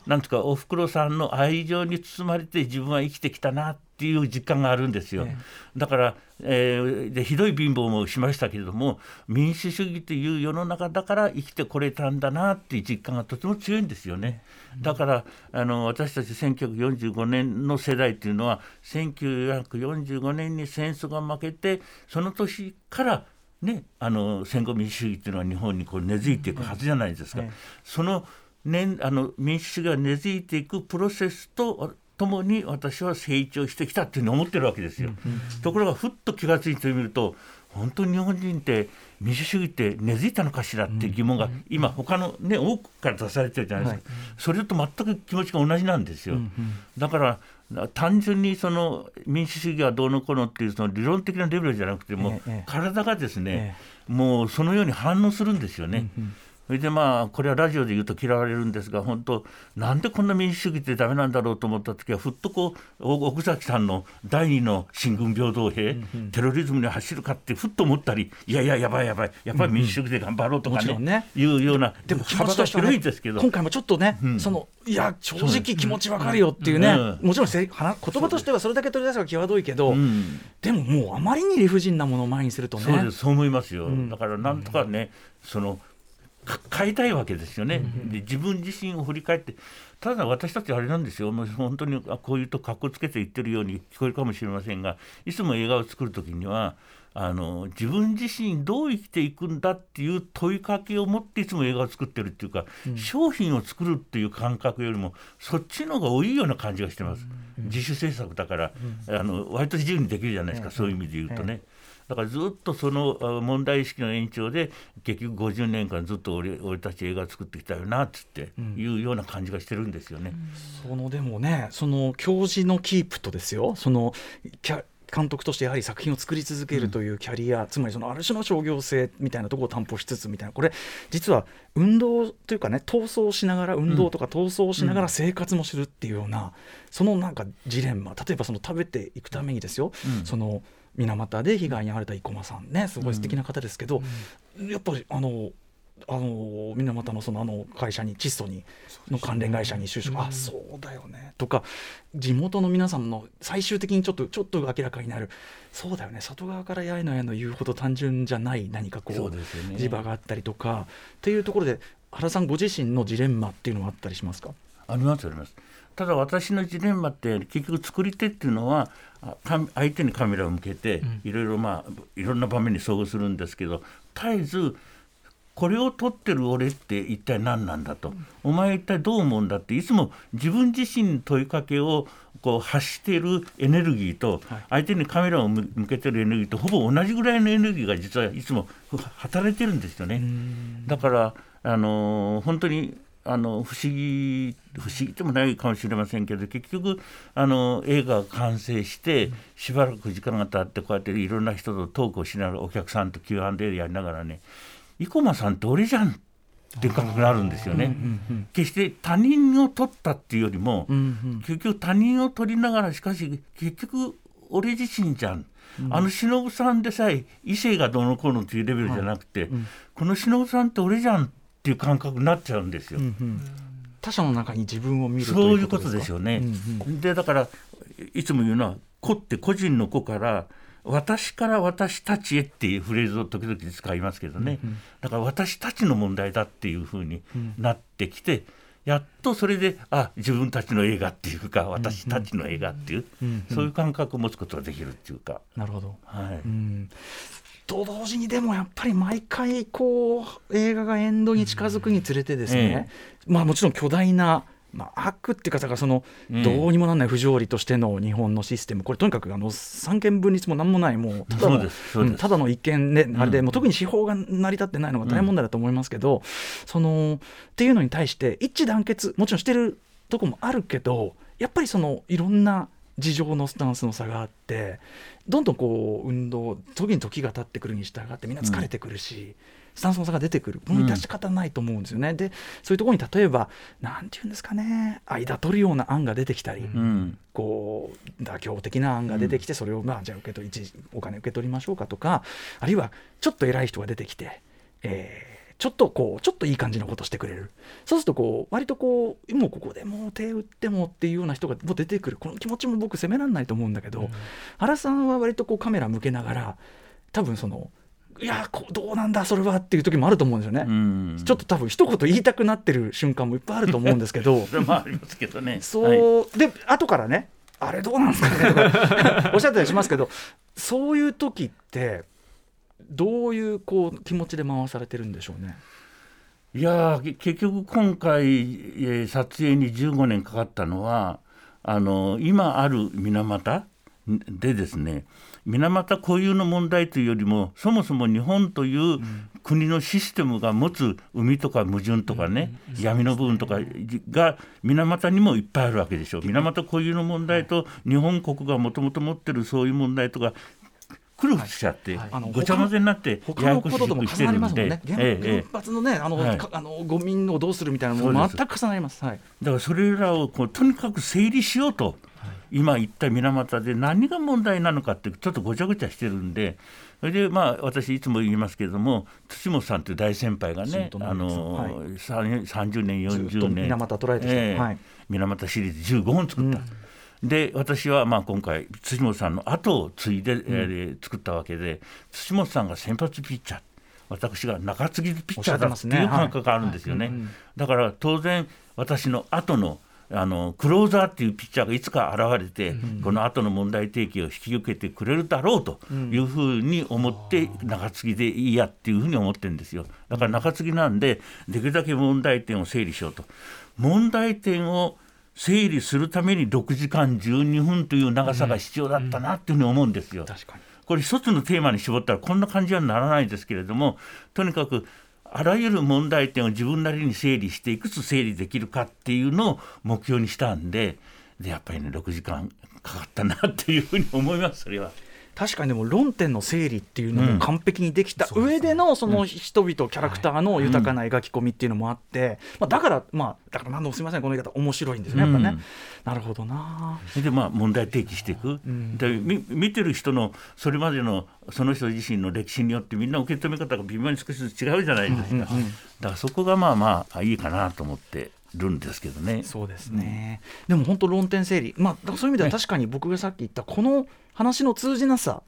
なんとかおふくろさんの愛情に包まれて自分は生きてきたなっていう実感があるんですよ。だから、えーでひどい貧乏もしましたけれども民主主義という世の中だから生きてこれたんだなっていう実感がとても強いんですよね。だからあの私たち1945年の世代っていうのは1945年に戦争が負けてその年からね、あの戦後民主主義っていうのは日本にこう根付いていくはずじゃないですか。
ええ
その,、ね、あの民主主義が根付いていくプロセスとともに私は成長してきたっていう思ってるわけですよ。ところがふっと気が付いてみると本当に日本人って民主主義って根付いたのかしらっていう疑問が今他のね多くから出されてるじゃないですか、それと全く気持ちが同じなんですよ。だから単純にその民主主義がどうのこうのっていうその理論的なレベルじゃなくても、
ええ
体がですね、もうそのように反応するんですよね。それでまあこれはラジオで言うと嫌われるんですが本当なんでこんな民主主義ってダメなんだろうと思った時はふっとこうお奥崎さんの第二の新軍平等兵、テロリズムに走るかってふっと思ったりいやいややばいやばいやっぱり民主主義で頑張ろうとか
もちろんね。
いうような
でも
幅が広いですけど。
今回もちょっとね、
うん。
そのいや正直気持ちわかるよっていうね、
うん。
もちろん言葉としてはそれだけ取り出すのが際どいけど、
うん。
でももうあまりに理不尽なものを前にするとね。
そうです。そう思いますよ、
ん。
だからなんとかね、そのか変えたいわけですよね、で自分自身を振り返ってただ私たちあれなんですよ。もう本当にあこういうとかっこつけて言ってるように聞こえるかもしれませんがいつも映画を作る時にはあの自分自身どう生きていくんだっていう問いかけを持っていつも映画を作ってるっていうか、商品を作るっていう感覚よりもそっちの方が多いような感じがしてます、自主制作だから、あの割と自由にできるじゃないですか、そういう意味で言うとね。だからずっとそのあ問題意識の延長で結局50年間ずっと俺俺たち映画作ってきたよなっつっていうような感じがしてるんですよね。
そのでもねその教授のキープとですよ。そのキャ監督としてやはり作品を作り続けるというキャリア、つまりそのある種の商業性みたいなところを担保しつつみたいな。これ実は運動というかね闘争しながら運動とか闘争しながら生活もするっていうような、そのなんかジレンマ。例えばその食べていくためにですよ、
うん。
その水俣で被害に遭われた生駒さんねすごい素敵な方ですけど、やっぱりあのあの水俣のそのあの会社に窒素にの関連会社に就職、あそうだよねとか地元の皆さんの最終的にちょっとちょっと明らかになるそうだよね外側からやいのやいの言うほど単純じゃない何かこ
そうね。
磁場があったりとかっていうところで原さんご自身のジレンマっていうのはあったりしますか？
ありますあります。ただ私のジレンマって結局作り手っていうのは相手にカメラを向けていろいろまあいろんな場面に遭遇するんですけど絶えずこれを撮ってる俺って一体何なんだと、お前一体どう思うんだっていつも自分自身に問いかけをこう発しているエネルギーと、相手にカメラを向向けてるエネルギーとほぼ同じぐらいのエネルギーが実はいつも働いてるんですよね。だからあのー本当にあの不思議不思議でもないかもしれませんけど結局あの映画が完成してしばらく時間が経ってこうやっていろんな人とトークをしながらお客さんと Q&A やりながらね生駒さんって俺じゃんっていう感覚があるんですよね。決して他人を取ったっていうよりも、結局他人を取りながらしかし結局俺自身じゃん。あの忍さんでさえ異性がどうのこうのっていうレベルじゃなくて、この忍さんって俺じゃんっていう感覚になっちゃうんですよ。
他者の中に自分を見ると
そういうこ
とですか？
とですよね。
うん
でだからいつも言うのは「子」って個人の子から「私から私たちへ」っていうフレーズを時々使いますけどね、だから私たちの問題だっていうふうになってきて、やっとそれであ自分たちの映画っていうか私たちの映画っていう、そういう感覚を持つことができるっていうか。
なるほど。
はい。
うんと同時にでもやっぱり毎回こう映画がエンドに近づくにつれてですね、まあもちろん巨大なまあ、悪っていうかだからその
うん。
どうにもなんない不条理としての日本のシステム、これとにかくあの三権分立もなんもないもうただのただの一見ねあれで、
うん
もう特に司法が成り立ってないのが大問題だと思いますけど、そのっていうのに対して一致団結もちろんしてるとこもあるけどやっぱりそのいろんな事情のスタンスの差があってどんどんこう運動時に時が経ってくるに従ってみんな疲れてくるし、スタンスの差が出てくる。この致し方ないと思うんですよね、でそういうところに例えばなんていうんですかね間取るような案が出てきたり、
うん。
こう妥協的な案が出てきてそれをまあじゃあ受け取りお金受け取りましょうかとかあるいはちょっと偉い人が出てきて、えーちょっとこうちょっといい感じのことしてくれる。そうするとこう割とこうもうここでもう手打ってもっていうような人がもう出てくるこの気持ちも僕責められないと思うんだけど、原さんは割とこうカメラ向けながら多分そのいやこうどうなんだそれはっていう時もあると思うんですよね。
うん。
ちょっと多分一言言いたくなってる瞬間もいっぱいあると思うんですけど。
それもありますけどね。
そう、
はい。
で後からねあれどうなんですかねとか おっしゃったりしますけどそういう時ってどういうこう気持ちで回されてるんでしょうね？
いや結局今回、えー撮影に15年かかったのはあの今ある水俣でですね水俣固有の問題というよりもそもそも日本という国のシステムが持つ海とか矛盾とかね、闇の部分とかが水俣にもいっぱいあるわけでしょ。う水俣固有の問題と日本国がもともと持ってるそういう問題とかクルフしちゃって、
あの
ごちゃ混ぜになって
他のこととも重なりますもんね。原
ええええ。
原発のね、あの、
はい。
かあのゴミをどうするみたいなも全く重なります。はい。
だからそれらをこうとにかく整理しようと、今言った水俣で何が問題なのかってちょっとごちゃごちゃしてるんでそれでまあ私いつも言いますけれども土本さんという大先輩がねあの、さん30年
ずっと
40年
水俣捉えてきた。
ええ。
はい。
水俣シリーズ15本作った。で私はまあ今回土本さんの後を継いで、えー作ったわけで土本さんが先発ピッチャー。私が中継ぎピッチャーだっていう感覚があるんですよね。だから当然私の後のあのクローザーっていうピッチャーがいつか現れて、この後の問題提起を引き受けてくれるだろうというふうに思って中継ぎでいいやっていうふうに思ってるんですよ。だから中継ぎなんでできるだけ問題点を整理しようと。問題点を整理するために6時間12分という長さが必要だったなっていうふうに思うんですよ。
確かに。
これ一つのテーマに絞ったらこんな感じはならないですけれどもとにかくあらゆる問題点を自分なりに整理していくつ整理できるかっていうのを目標にしたんででやっぱりね6時間かかったなっていうふうに思いますそれは。
確かにでも論点の整理っていうの
うん。
も完璧にできた上でのその人々キャラクターの豊かな描き込みっていうのもあって、まあ、だからまあだから何度もすみませんこの言い方面白いんですねやっぱね、
うん
なるほどな。
でまあ問題提起していく、でみ見てる人のそれまでのその人自身の歴史によってみんな受け止め方が微妙に少しずつ違うじゃないですか、だからそこがまあまあいいかなと思ってるんですけどね。
そうですね、でも本当論点整理。まあそういう意味では確かに僕がさっき言ったこの話の通じなさ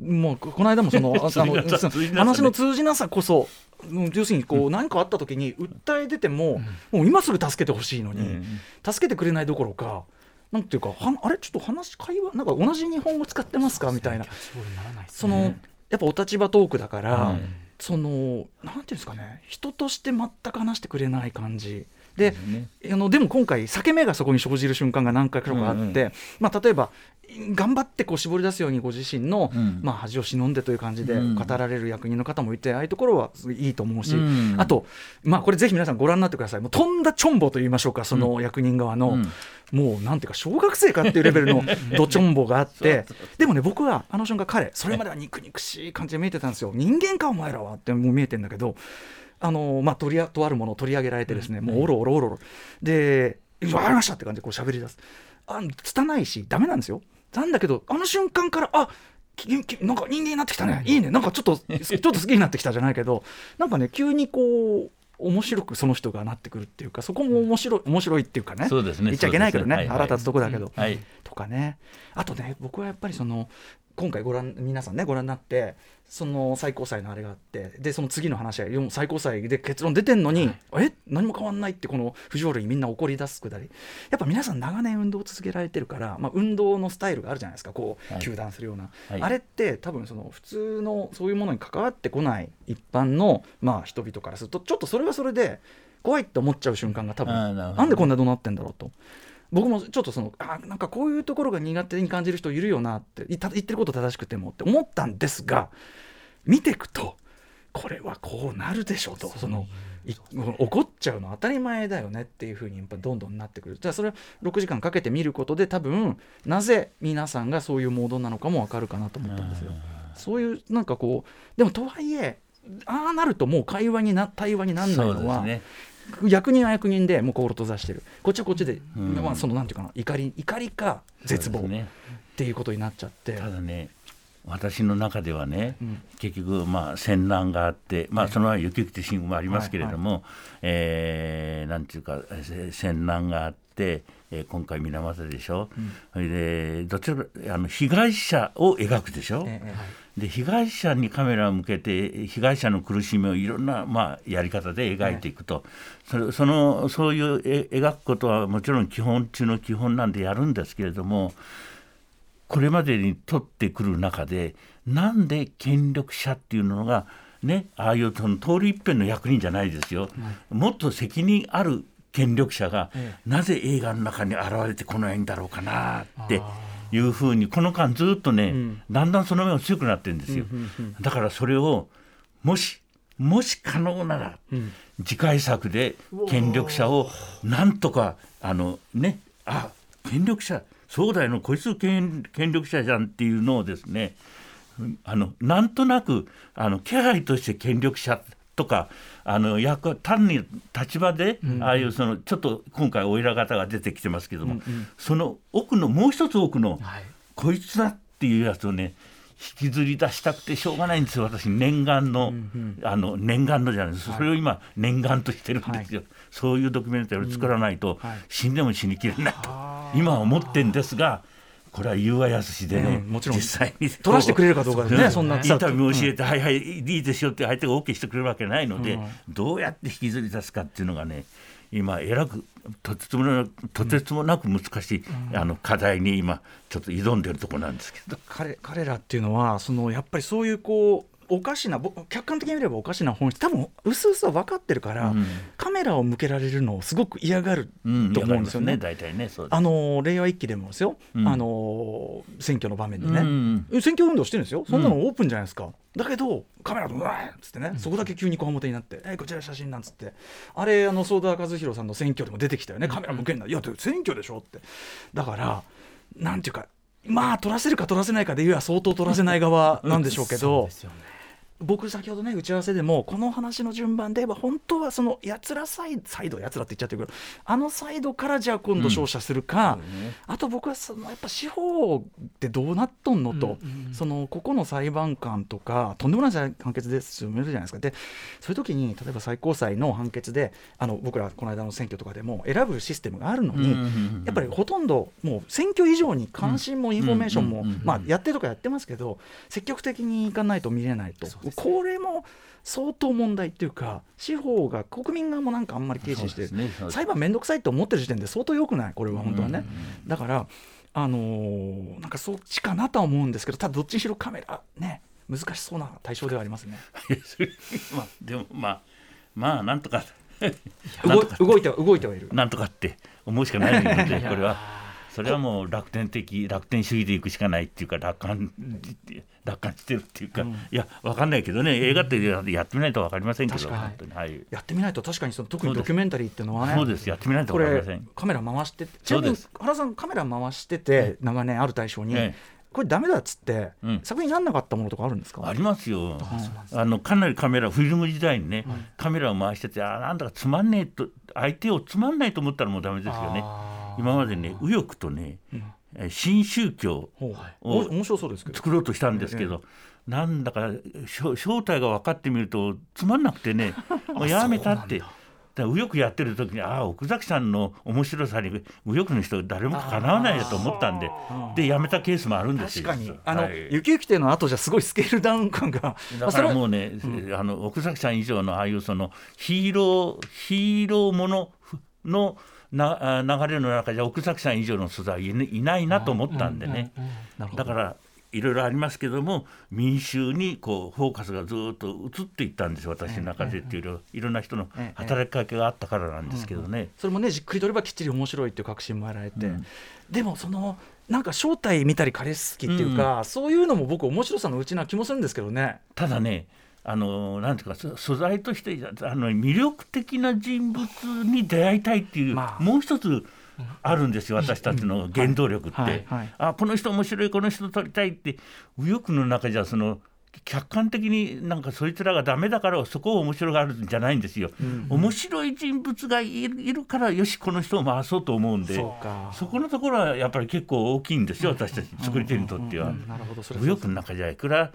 もうここの間もその ああの話の通じなさこそうん要するにこう何かあった時に訴え出ても、もう今すぐ助けてほしいのに、
うん
助けてくれないどころかなんていうかはあれ？ちょっと話会話？なんか同じ日本語使ってますか？みたいな。そのやっぱお立場トークだから、
うん。
そのなんていうんですかね。人として全く話してくれない感じで,、あのでも今回裂け目がそこに生じる瞬間が何回かあって、
うん
まあ、例えば頑張ってこう絞り出すようにご自身の、
うん。
まあ、恥を忍んでという感じで
うん。
語られる役人の方もいて、ああいうところはいいいと思うし、
うん。
あと、まあ、これぜひ皆さんご覧になってください。もうとんだチョンボと言いましょうかその役人側の、
うん。
もうなんていうか小学生かっていうレベルのドチョンボがあってでもね僕はあの瞬間彼それまでは肉肉しい感じで見えてたんですよ。人間かお前らはってもう見えてんだけどあのまあ取りあとあるものを取り上げられてですねもうおろおろおろおろ。で分かりましたって感じでこう喋り出す。あ拙いしダメなんですよ。なんだけどあの瞬間からあなんか人間になってきたね。いいね。なんかちょっとちょっと好きになってきたじゃないけどなんかね急にこう面白くその人がなってくるっていうかそこも面白い面白いっていうかね。
そうですね。
言っちゃいけないけどね、
そうですね。はい。
腹立つとこだけど、
はい。
とかね。あとね僕はやっぱりその今回ご覧皆さんねご覧になってその最高裁のあれがあってでその次の話はよ最高裁で結論出てんのに、え？何も変わんないってこの藤原にみんな怒り出すくだり。やっぱ皆さん長年運動を続けられてるから、まあ、運動のスタイルがあるじゃないですか。こう
はい。
糾弾するような、
はい。
あれって多分その普通のそういうものに関わってこない一般の、まあ、人々からするとちょっとそれはそれで怖いって思っちゃう瞬間が多分なんでこんなどうなってんだろうと。僕もちょっとそのあなんかこういうところが苦手に感じる人いるよなって言ってること正しくてもって思ったんですが見ていくとこれはこうなるでしょうと。そのい怒っちゃうの当たり前だよねっていうふうにやっぱどんどんなってくる。じゃあそれは6時間かけて見ることで多分なぜ皆さんがそういうモードなのかも分かるかなと思ったんですよ。そういうなんかこうでもとはいえああなるともう会話にな対話にならないのは、
ね
役人は役人でもう心閉ざしてる。こっちはこっちで、
ん。
まあ、そのなんていうかな怒り怒りか絶望
ね。
ていうことになっちゃって。
ただね私の中ではね、
うん。
結局まあ戦乱があって、まあ、その前雪雪信号もありますけれども、えーなんていうかえー戦乱があって、えー今回水俣でしょ、それでどちらあの被害者を描くでしょ、
ええ
で被害者にカメラを向けて被害者の苦しみをいろんな、まあ、やり方で描いていくと、それそのそういうえ描くことはもちろん基本中の基本なんでやるんですけれどもこれまでに取ってくる中でなんで権力者っていうのがねああいうその通り一遍の役人じゃないですよ、もっと責任ある権力者が、なぜ映画の中に現れてこないんだろうかなっていうふうにこの間ずっとね、だんだんその目が強くなってるんですよ、だからそれをもしもし可能なら、次回作で権力者をなんとかあのねあ権力者そうだよなこいつ権権力者じゃんっていうのをですねあのなんとなくあの気配として権力者とかあの役単に立場で、ああいうそのちょっと今回おいら方が出てきてますけども、その奥のもう一つ奥の、こいつだっていうやつをね引きずり出したくてしょうがないんですよ私念願の、あの念願のじゃないです、それを今念願としてるんですよ、そういうドキュメンタリーを作らないと、死んでも死にきれないと今は思ってんですがこれは言うはやすしでね、
うんもちろん。
実際に。
取らせてくれるかどうかですねそんな。
インタビューを教えて、はいはいいいですよって相手が OK してくれるわけないので、どうやって引きずり出すかっていうのがね今えらくとてつもなとてつもなく難しい、あの課題に今ちょっと挑んでるところなんですけど。
彼彼らっていうのはそのやっぱりそういうこうおかしなぼ客観的に見ればおかしな本質多分うすうすは分かってるから、
うん。
カメラを向けられるのをすごく嫌がる
うん、
と思うんですよね。
大体ね、そうです。
あの令和一期でもですよ、
うん。
あの選挙の場面でね、
うん。
え選挙運動してるんですよ、そんなのオープンじゃないですか、だけど、カメラでうわーっつってね、そこだけ急にこわもてになって、えこちら写真なんつって、あれ、あの相田和弘さんの選挙でも出てきたよね、カメラ向けんな、いや、で選挙でしょって、だから、なんていうか、まあ、撮らせるか撮らせないかで言えば相当撮らせない側なんでしょうけど。僕先ほどね打ち合わせでもこの話の順番で言えば本当はそのやつらサイサイドやつらって言っちゃってるけどあのサイドからじゃあ今度勝者するか、あと僕はそのやっぱ司法ってどうなっとんのと、そのここの裁判官とかとんでもない判決です読めるじゃないです。かでそういう時に例えば最高裁の判決であの僕らこの間の選挙とかでも選ぶシステムがあるのに、
うんうんうん
やっぱりほとんどもう選挙以上に関心もインフォメーションも、
うんうんうんうん。
まあ、やってるとかやってますけど積極的にいかないと見れないと、これも相当問題っていうか司法が国民側もなんかあんまり軽視して、
ね。
裁判面倒くさいと思ってる時点で相当良くないこれは本当はね、だからあのーなんかそっちかなとは思うんですけどただどっちにしろカメラね難しそうな対象ではありますね。
まあでもまあまあなんとか
動い動いては動いてはいる。
なんとかって思うしかないのでこれはそれはもう楽天的楽天主義でいくしかないっていうか楽観楽観してるっていうか、いやわかんないけどね映画ってやってみないとわかりませんけどはい。
やってみないと確かにその特にドキュメンタリーっていうのはね。
そうです。やってみないと
これ
わかりません。
カメラ回しててちなみに原さんカメラ回してて長年ある対象に、
え
これダメだっつって、
うん。
作品にならなかったものとかあるんですか？
ありますよ、あのかなりカメラ、フィルム時代にね、カメラを回してて、あなんだかつまんねえと、相手をつまんないと思ったらもうだめですよね、今までね、右翼とね、え新宗教
ほう。
お
お面白そうですけど。
作ろうとしたんですけど、なんだか正正体が分かってみると、つまんなくてね、もうやめたって。だ。右翼やってる時にああ奥崎さんの面白さに右翼の人誰もかなわないやと思ったんででやめたケースもあるんですよ
確かに。あの、
はい。
ゆきゆき亭の後じゃすごいスケールダウン感が。ま
だからもうね、あの奥崎さん以上のああいうそのヒーローヒーローもののなあ流れの中じゃ奥崎さん以上の素材はいないいないなと思ったんでね、だからいろいろありますけども民衆にこうフォーカスがずっと移っていったんです私の中でっていういろんな人の
ええ
働きかけがあったからなんですけどね。
それもねじっくり撮ればきっちり面白いっていう確信も得られて、でもそのなんか正体見たり彼好きっていうか、そういうのも僕面白さのうちな気もするんですけどね。
ただねあのなんていうかそ素材としてあの魅力的な人物に出会いたいっていう、
まあ。
もう一つあるんですよ私たちの原動力って、
はいはい
あこの人面白いこの人撮りたいって右翼の中じゃその客観的になんかそいつらがダメだからそこを面白がるんじゃないんですよ、面白い人物がいるからよしこの人を回そうと思うんで
そ
このところはやっぱり結構大きいんですよ私たち作り手にとっては。右翼の中じゃいくら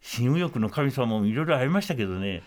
新右翼の神様もいろいろありましたけどね。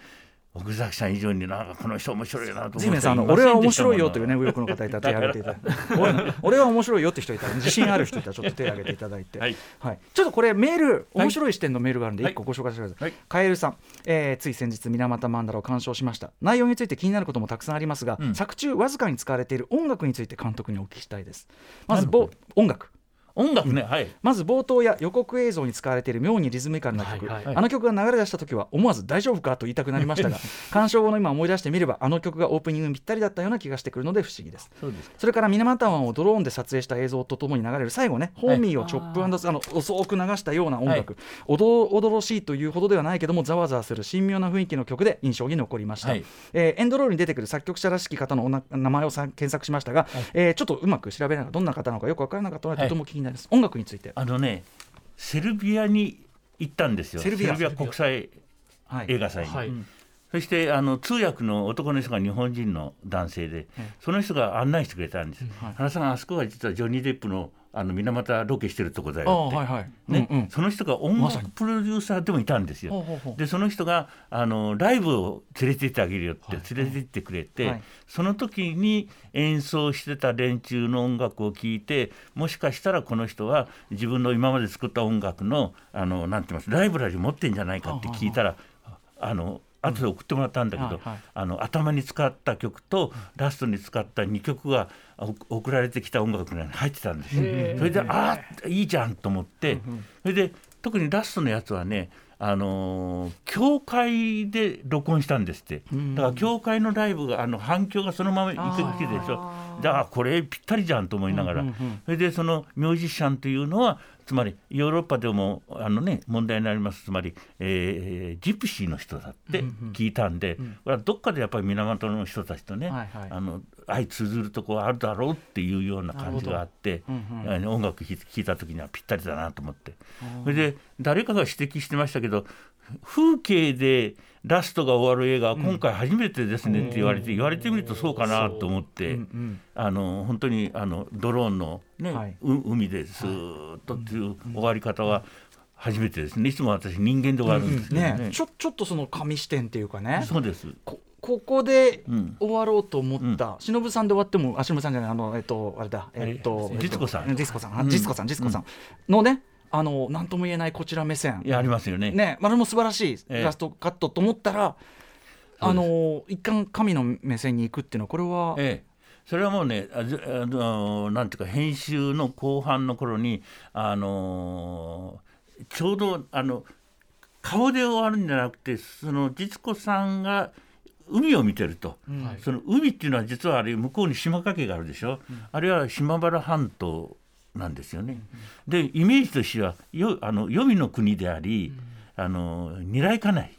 奥崎さん以上になんかこの人面白いなと思って
さんあの俺は面白いよというね右翼の方いたら手を挙げていた。だい。て 俺俺は面白いよって人いた。ら自信ある人いたらちょっと手を挙げていただいて。
はい。
はい、ちょっとこれメール面白い視点のメールがあるんで
はい。
一個ご紹介してください、
はい。
カエルさん、えーつい先日水俣曼荼羅を鑑賞しました。内容について気になることもたくさんありますが、
うん。
作中わずかに使われている音楽について監督にお聞きしたいです。まず音楽
音楽。ね、はい。
まず冒頭や予告映像に使われている妙にリズミカルな曲、
はいはい。
あの曲が流れ出した時は思わず大丈夫かと言いたくなりましたが鑑賞後の今思い出してみればあの曲がオープニングにぴったりだったような気がしてくるので不思議です。
そうです
それから水俣湾をドローンで撮影した映像とともに流れる最後ね、ホーミーをチョップあの遅く流したような音楽、おどおどろしいというほどではないけどもざわざわする神妙な雰囲気の曲で印象に残りました、
はい。
えーエンドロールに出てくる作曲者らしき方のおな名前をさ検索しましたが、えーちょっとうまく調べながらどんな方なのかよく分からなかったので、
はい。
とても気になります。音楽について。
あのねセルビアに行ったんですよ。
セルビア。
国際
はい。
映画祭に、
はい。
うん。
そしてあの通訳の男の人が日本人の男性で、その人が案内してくれたんです、
はい。
原さんあそこが実はジョニー・デップのあの水俣ロケしてるとこだ
あ
よって、
ーはいはい。
ね。
うんうん。
その人が音楽プロデューサーでもいたんですよ。
ほうほうほう。
でその人があのライブを連れてってあげるよって連れてってくれて、
はい。
その時に演奏してた連中の音楽を聴いてもしかしたらこの人は自分の今まで作った音楽のあのなんて言います？ライブラリ持ってんじゃないかって聞いたらあの後で送ってもらったんだけど、
はいはい。
あの頭に使った曲とラストに使った2曲がお送られてきた音楽に入ってたんですよ。それでああいいじゃんと思って、それで特にラストのやつはねあのー教会で録音したんですって。だから教会のライブがあの反響がそのままいくわけでしょ。じゃあこれぴったりじゃんと思いながら、それでそのミュージシャンというのはつまりヨーロッパでもあの、ね、問題になります。つまり、えージプシーの人だって聞いたんで、これはどっかでやっぱり源の人たちとね、あの相通ずるとこあるだろうっていうような感じがあって、
なるほど
あの音楽聴いた時にはぴったりだなと思って。それで誰かが指摘してましたけど風景でラストが終わる映画は今回初めてですねって言われて、言われてみるとそうかなと思って、あの本当にあのドローンの、ね
はい。う
海でスーッとっていう終わり方は初めてですね。いつも私人間で終わるんですけどね,、
ね。ちょちょっとその紙視点っていうかね。
そうです
こここで
うん。
終わろうと思った、忍さんで終わってもあ忍さんじゃないあのえっとあれだ。えっと
あれ実子さん。
実子さん。あ
うん。
実子さん実子さん。のねあの何とも言えないこちら目線。
いやありますよね。
ねまああれも素晴らしい
ええ。
ラストカットと思ったら、あの一貫神の目線に行くっていうのはこれは、
ええ、それはもうねあのなんていうか編集の後半の頃にあのちょうどあの顔で終わるんじゃなくてその実子さんが海を見てると、その海っていうのは実はあれ向こうに島掛けがあるでしょ、あれは島原半島なんですよね。でイメージとしてはよあの黄泉の国であり、あの二来家内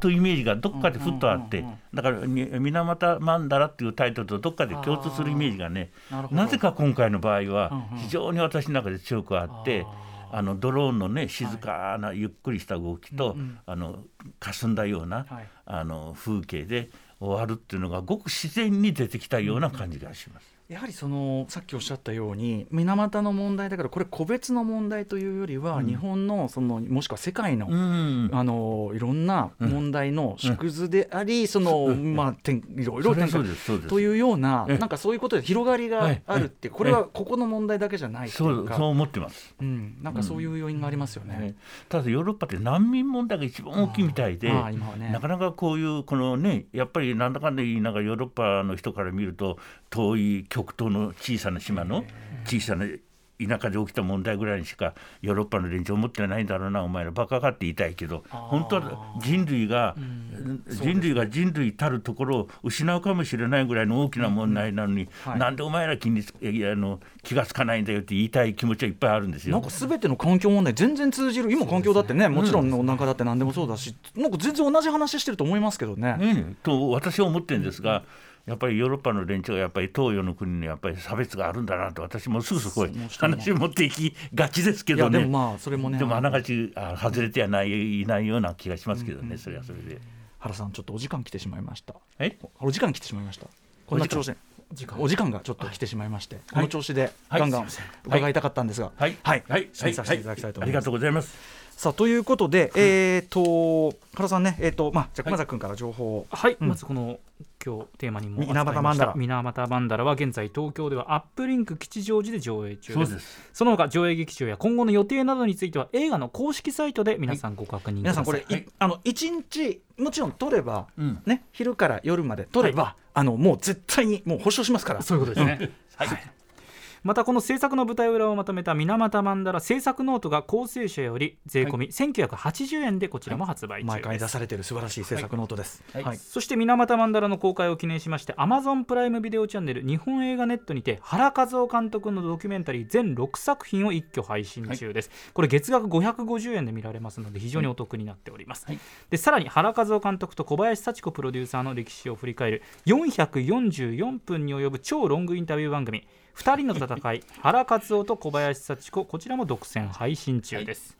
というイメージがどっかでふっとあって、だからに「水俣曼荼羅」っていうタイトルとどっかで共通するイメージがね。
な
ぜか今回の場合は
うんうん。
非常に私の中で強くあって。あのドローンのね静かなゆっくりした動きと、あの霞んだような、
はい。
あの風景で終わるっていうのがごく自然に出てきたような感じがします。
やはりそのさっきおっしゃったように水俣の問題だからこれ個別の問題というよりは、日本のそのもしくは世界の、
うん。
あのいろんな問題の縮図であり、その、まあ展いろいろ
それはそう
展開
ですそうです。
というような、
え
なんかそういうことで広がりが
はい。
あるってこれはここの問題だけじゃない
そ
いう
そう思ってます。
うん、なんかそういう要因がありますよね。
ねただヨーロッパって難民問題が一番大きいみたいで、
ね。
なかなかこういうこのねやっぱりなんだかんだ言いながらヨーロッパの人から見ると遠い極東の小さな島の小さな田舎で起きた問題ぐらいにしかヨーロッパの連中思ってないんだろうなお前らバカかって言いたいけど本当は人類が、人類が人類たるところを失うかもしれないぐらいの大きな問題なのに、
はい。
なんでお前ら気にあの気がつかないんだよって言いたい気持ちはいっぱいあるんですよ。
なんか。すべての環境問題全然通じる今環境だってねもちろん温暖化だって何でもそうだしなんか全然同じ話してると思いますけどね。
ね、と私は思ってるんですが、やっぱりヨーロッパの連中がやっぱり東洋の国にやっぱり差別があるんだなと私もすぐそこへ
もちろん
話を持っていきがちですけどね。
でもまあそれもね
でもあながちあ外れてはないいないような気がしますけどね、それはそれで。
原さんちょっとお時間来てしまいました。
え？
お時間来てしまいました。こんな調子。お時間。がちょっと来てしまいまして、この調子で
はい。
ガンガン伺いたかったんですが、
はい。
はい、
はい。
締めさせていただきたいと思います。
ありがとうございます。
さあということで、えっ、と原さんね、えっ、とまあじゃあ熊崎君から情報を、
はい、
うん。
まずこの今日テーマにも
水俣マンダラ
水俣マンダラは現在東京ではアップリンク吉祥寺で上映中です。
そうです。
その他上映劇場や今後の予定などについては映画の公式サイトで皆さんご確認ください、
皆さんこれ、い。あの一日もちろん撮れば、
うん。
ね昼から夜まで撮れば、あのもう絶対にもう保証しますから。
そういうことですね、
はい。
またこの制作の舞台裏をまとめた水俣マンダラ制作ノートが皓星社より税込み1980円でこちらも発売中
毎回
です
出されている素晴らしい制作ノートです。
はい。
はい。
そして水俣マンダラの公開を記念しまして Amazon プライムビデオチャンネル日本映画 NETにて原一男監督のドキュメンタリー全6作品を一挙配信中です、これ月額550円で見られますので非常にお得になっております、
はい。
でさらに原一男監督と小林佐智子プロデューサーの歴史を振り返る444分に及ぶ超ロングインタビュー番組「2人の戦い原一男と小林佐智子」こちらも独占配信中です、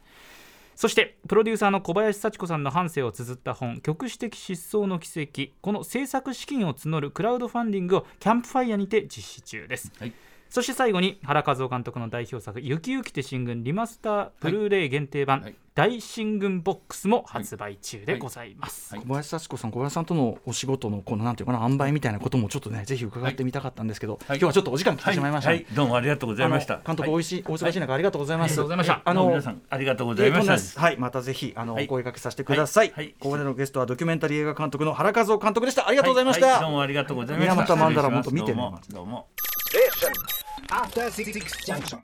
そしてプロデューサーの小林幸子さんの半生を綴った本「局地的失踪の奇跡」この制作資金を募るクラウドファンディングをキャンプファイヤーにて実施中です、
はい。
そして最後に原和夫監督の代表作「雪雪て進軍」リマスターブルーレイ限定版、
はい
大進軍ボックスも発売中でございます、
はい
小林幸子さん、小林さんとのお仕事のこのなんていうかな塩梅みたいなこともちょっとねぜひ伺ってみたかったんですけど、
はい
今日はちょっとお時間来てしまいました、
はい、はいどうもありがとうございました。
監督、お
はい
いしい、お忙しい中ありがとうございます。
ありがとうございました
あの
皆さんありがとうございました。
はい、またぜひあの、
はい
お声掛けさせてください。
はいはい
ここまでのゲストはドキュメンタリー映画監督の原和夫監督でした。ありがとうございました。
ははどうもありがとうございました。
水俣マンダラ
失礼します
本当見てね
どうもどうも。
Station. After Six Junction.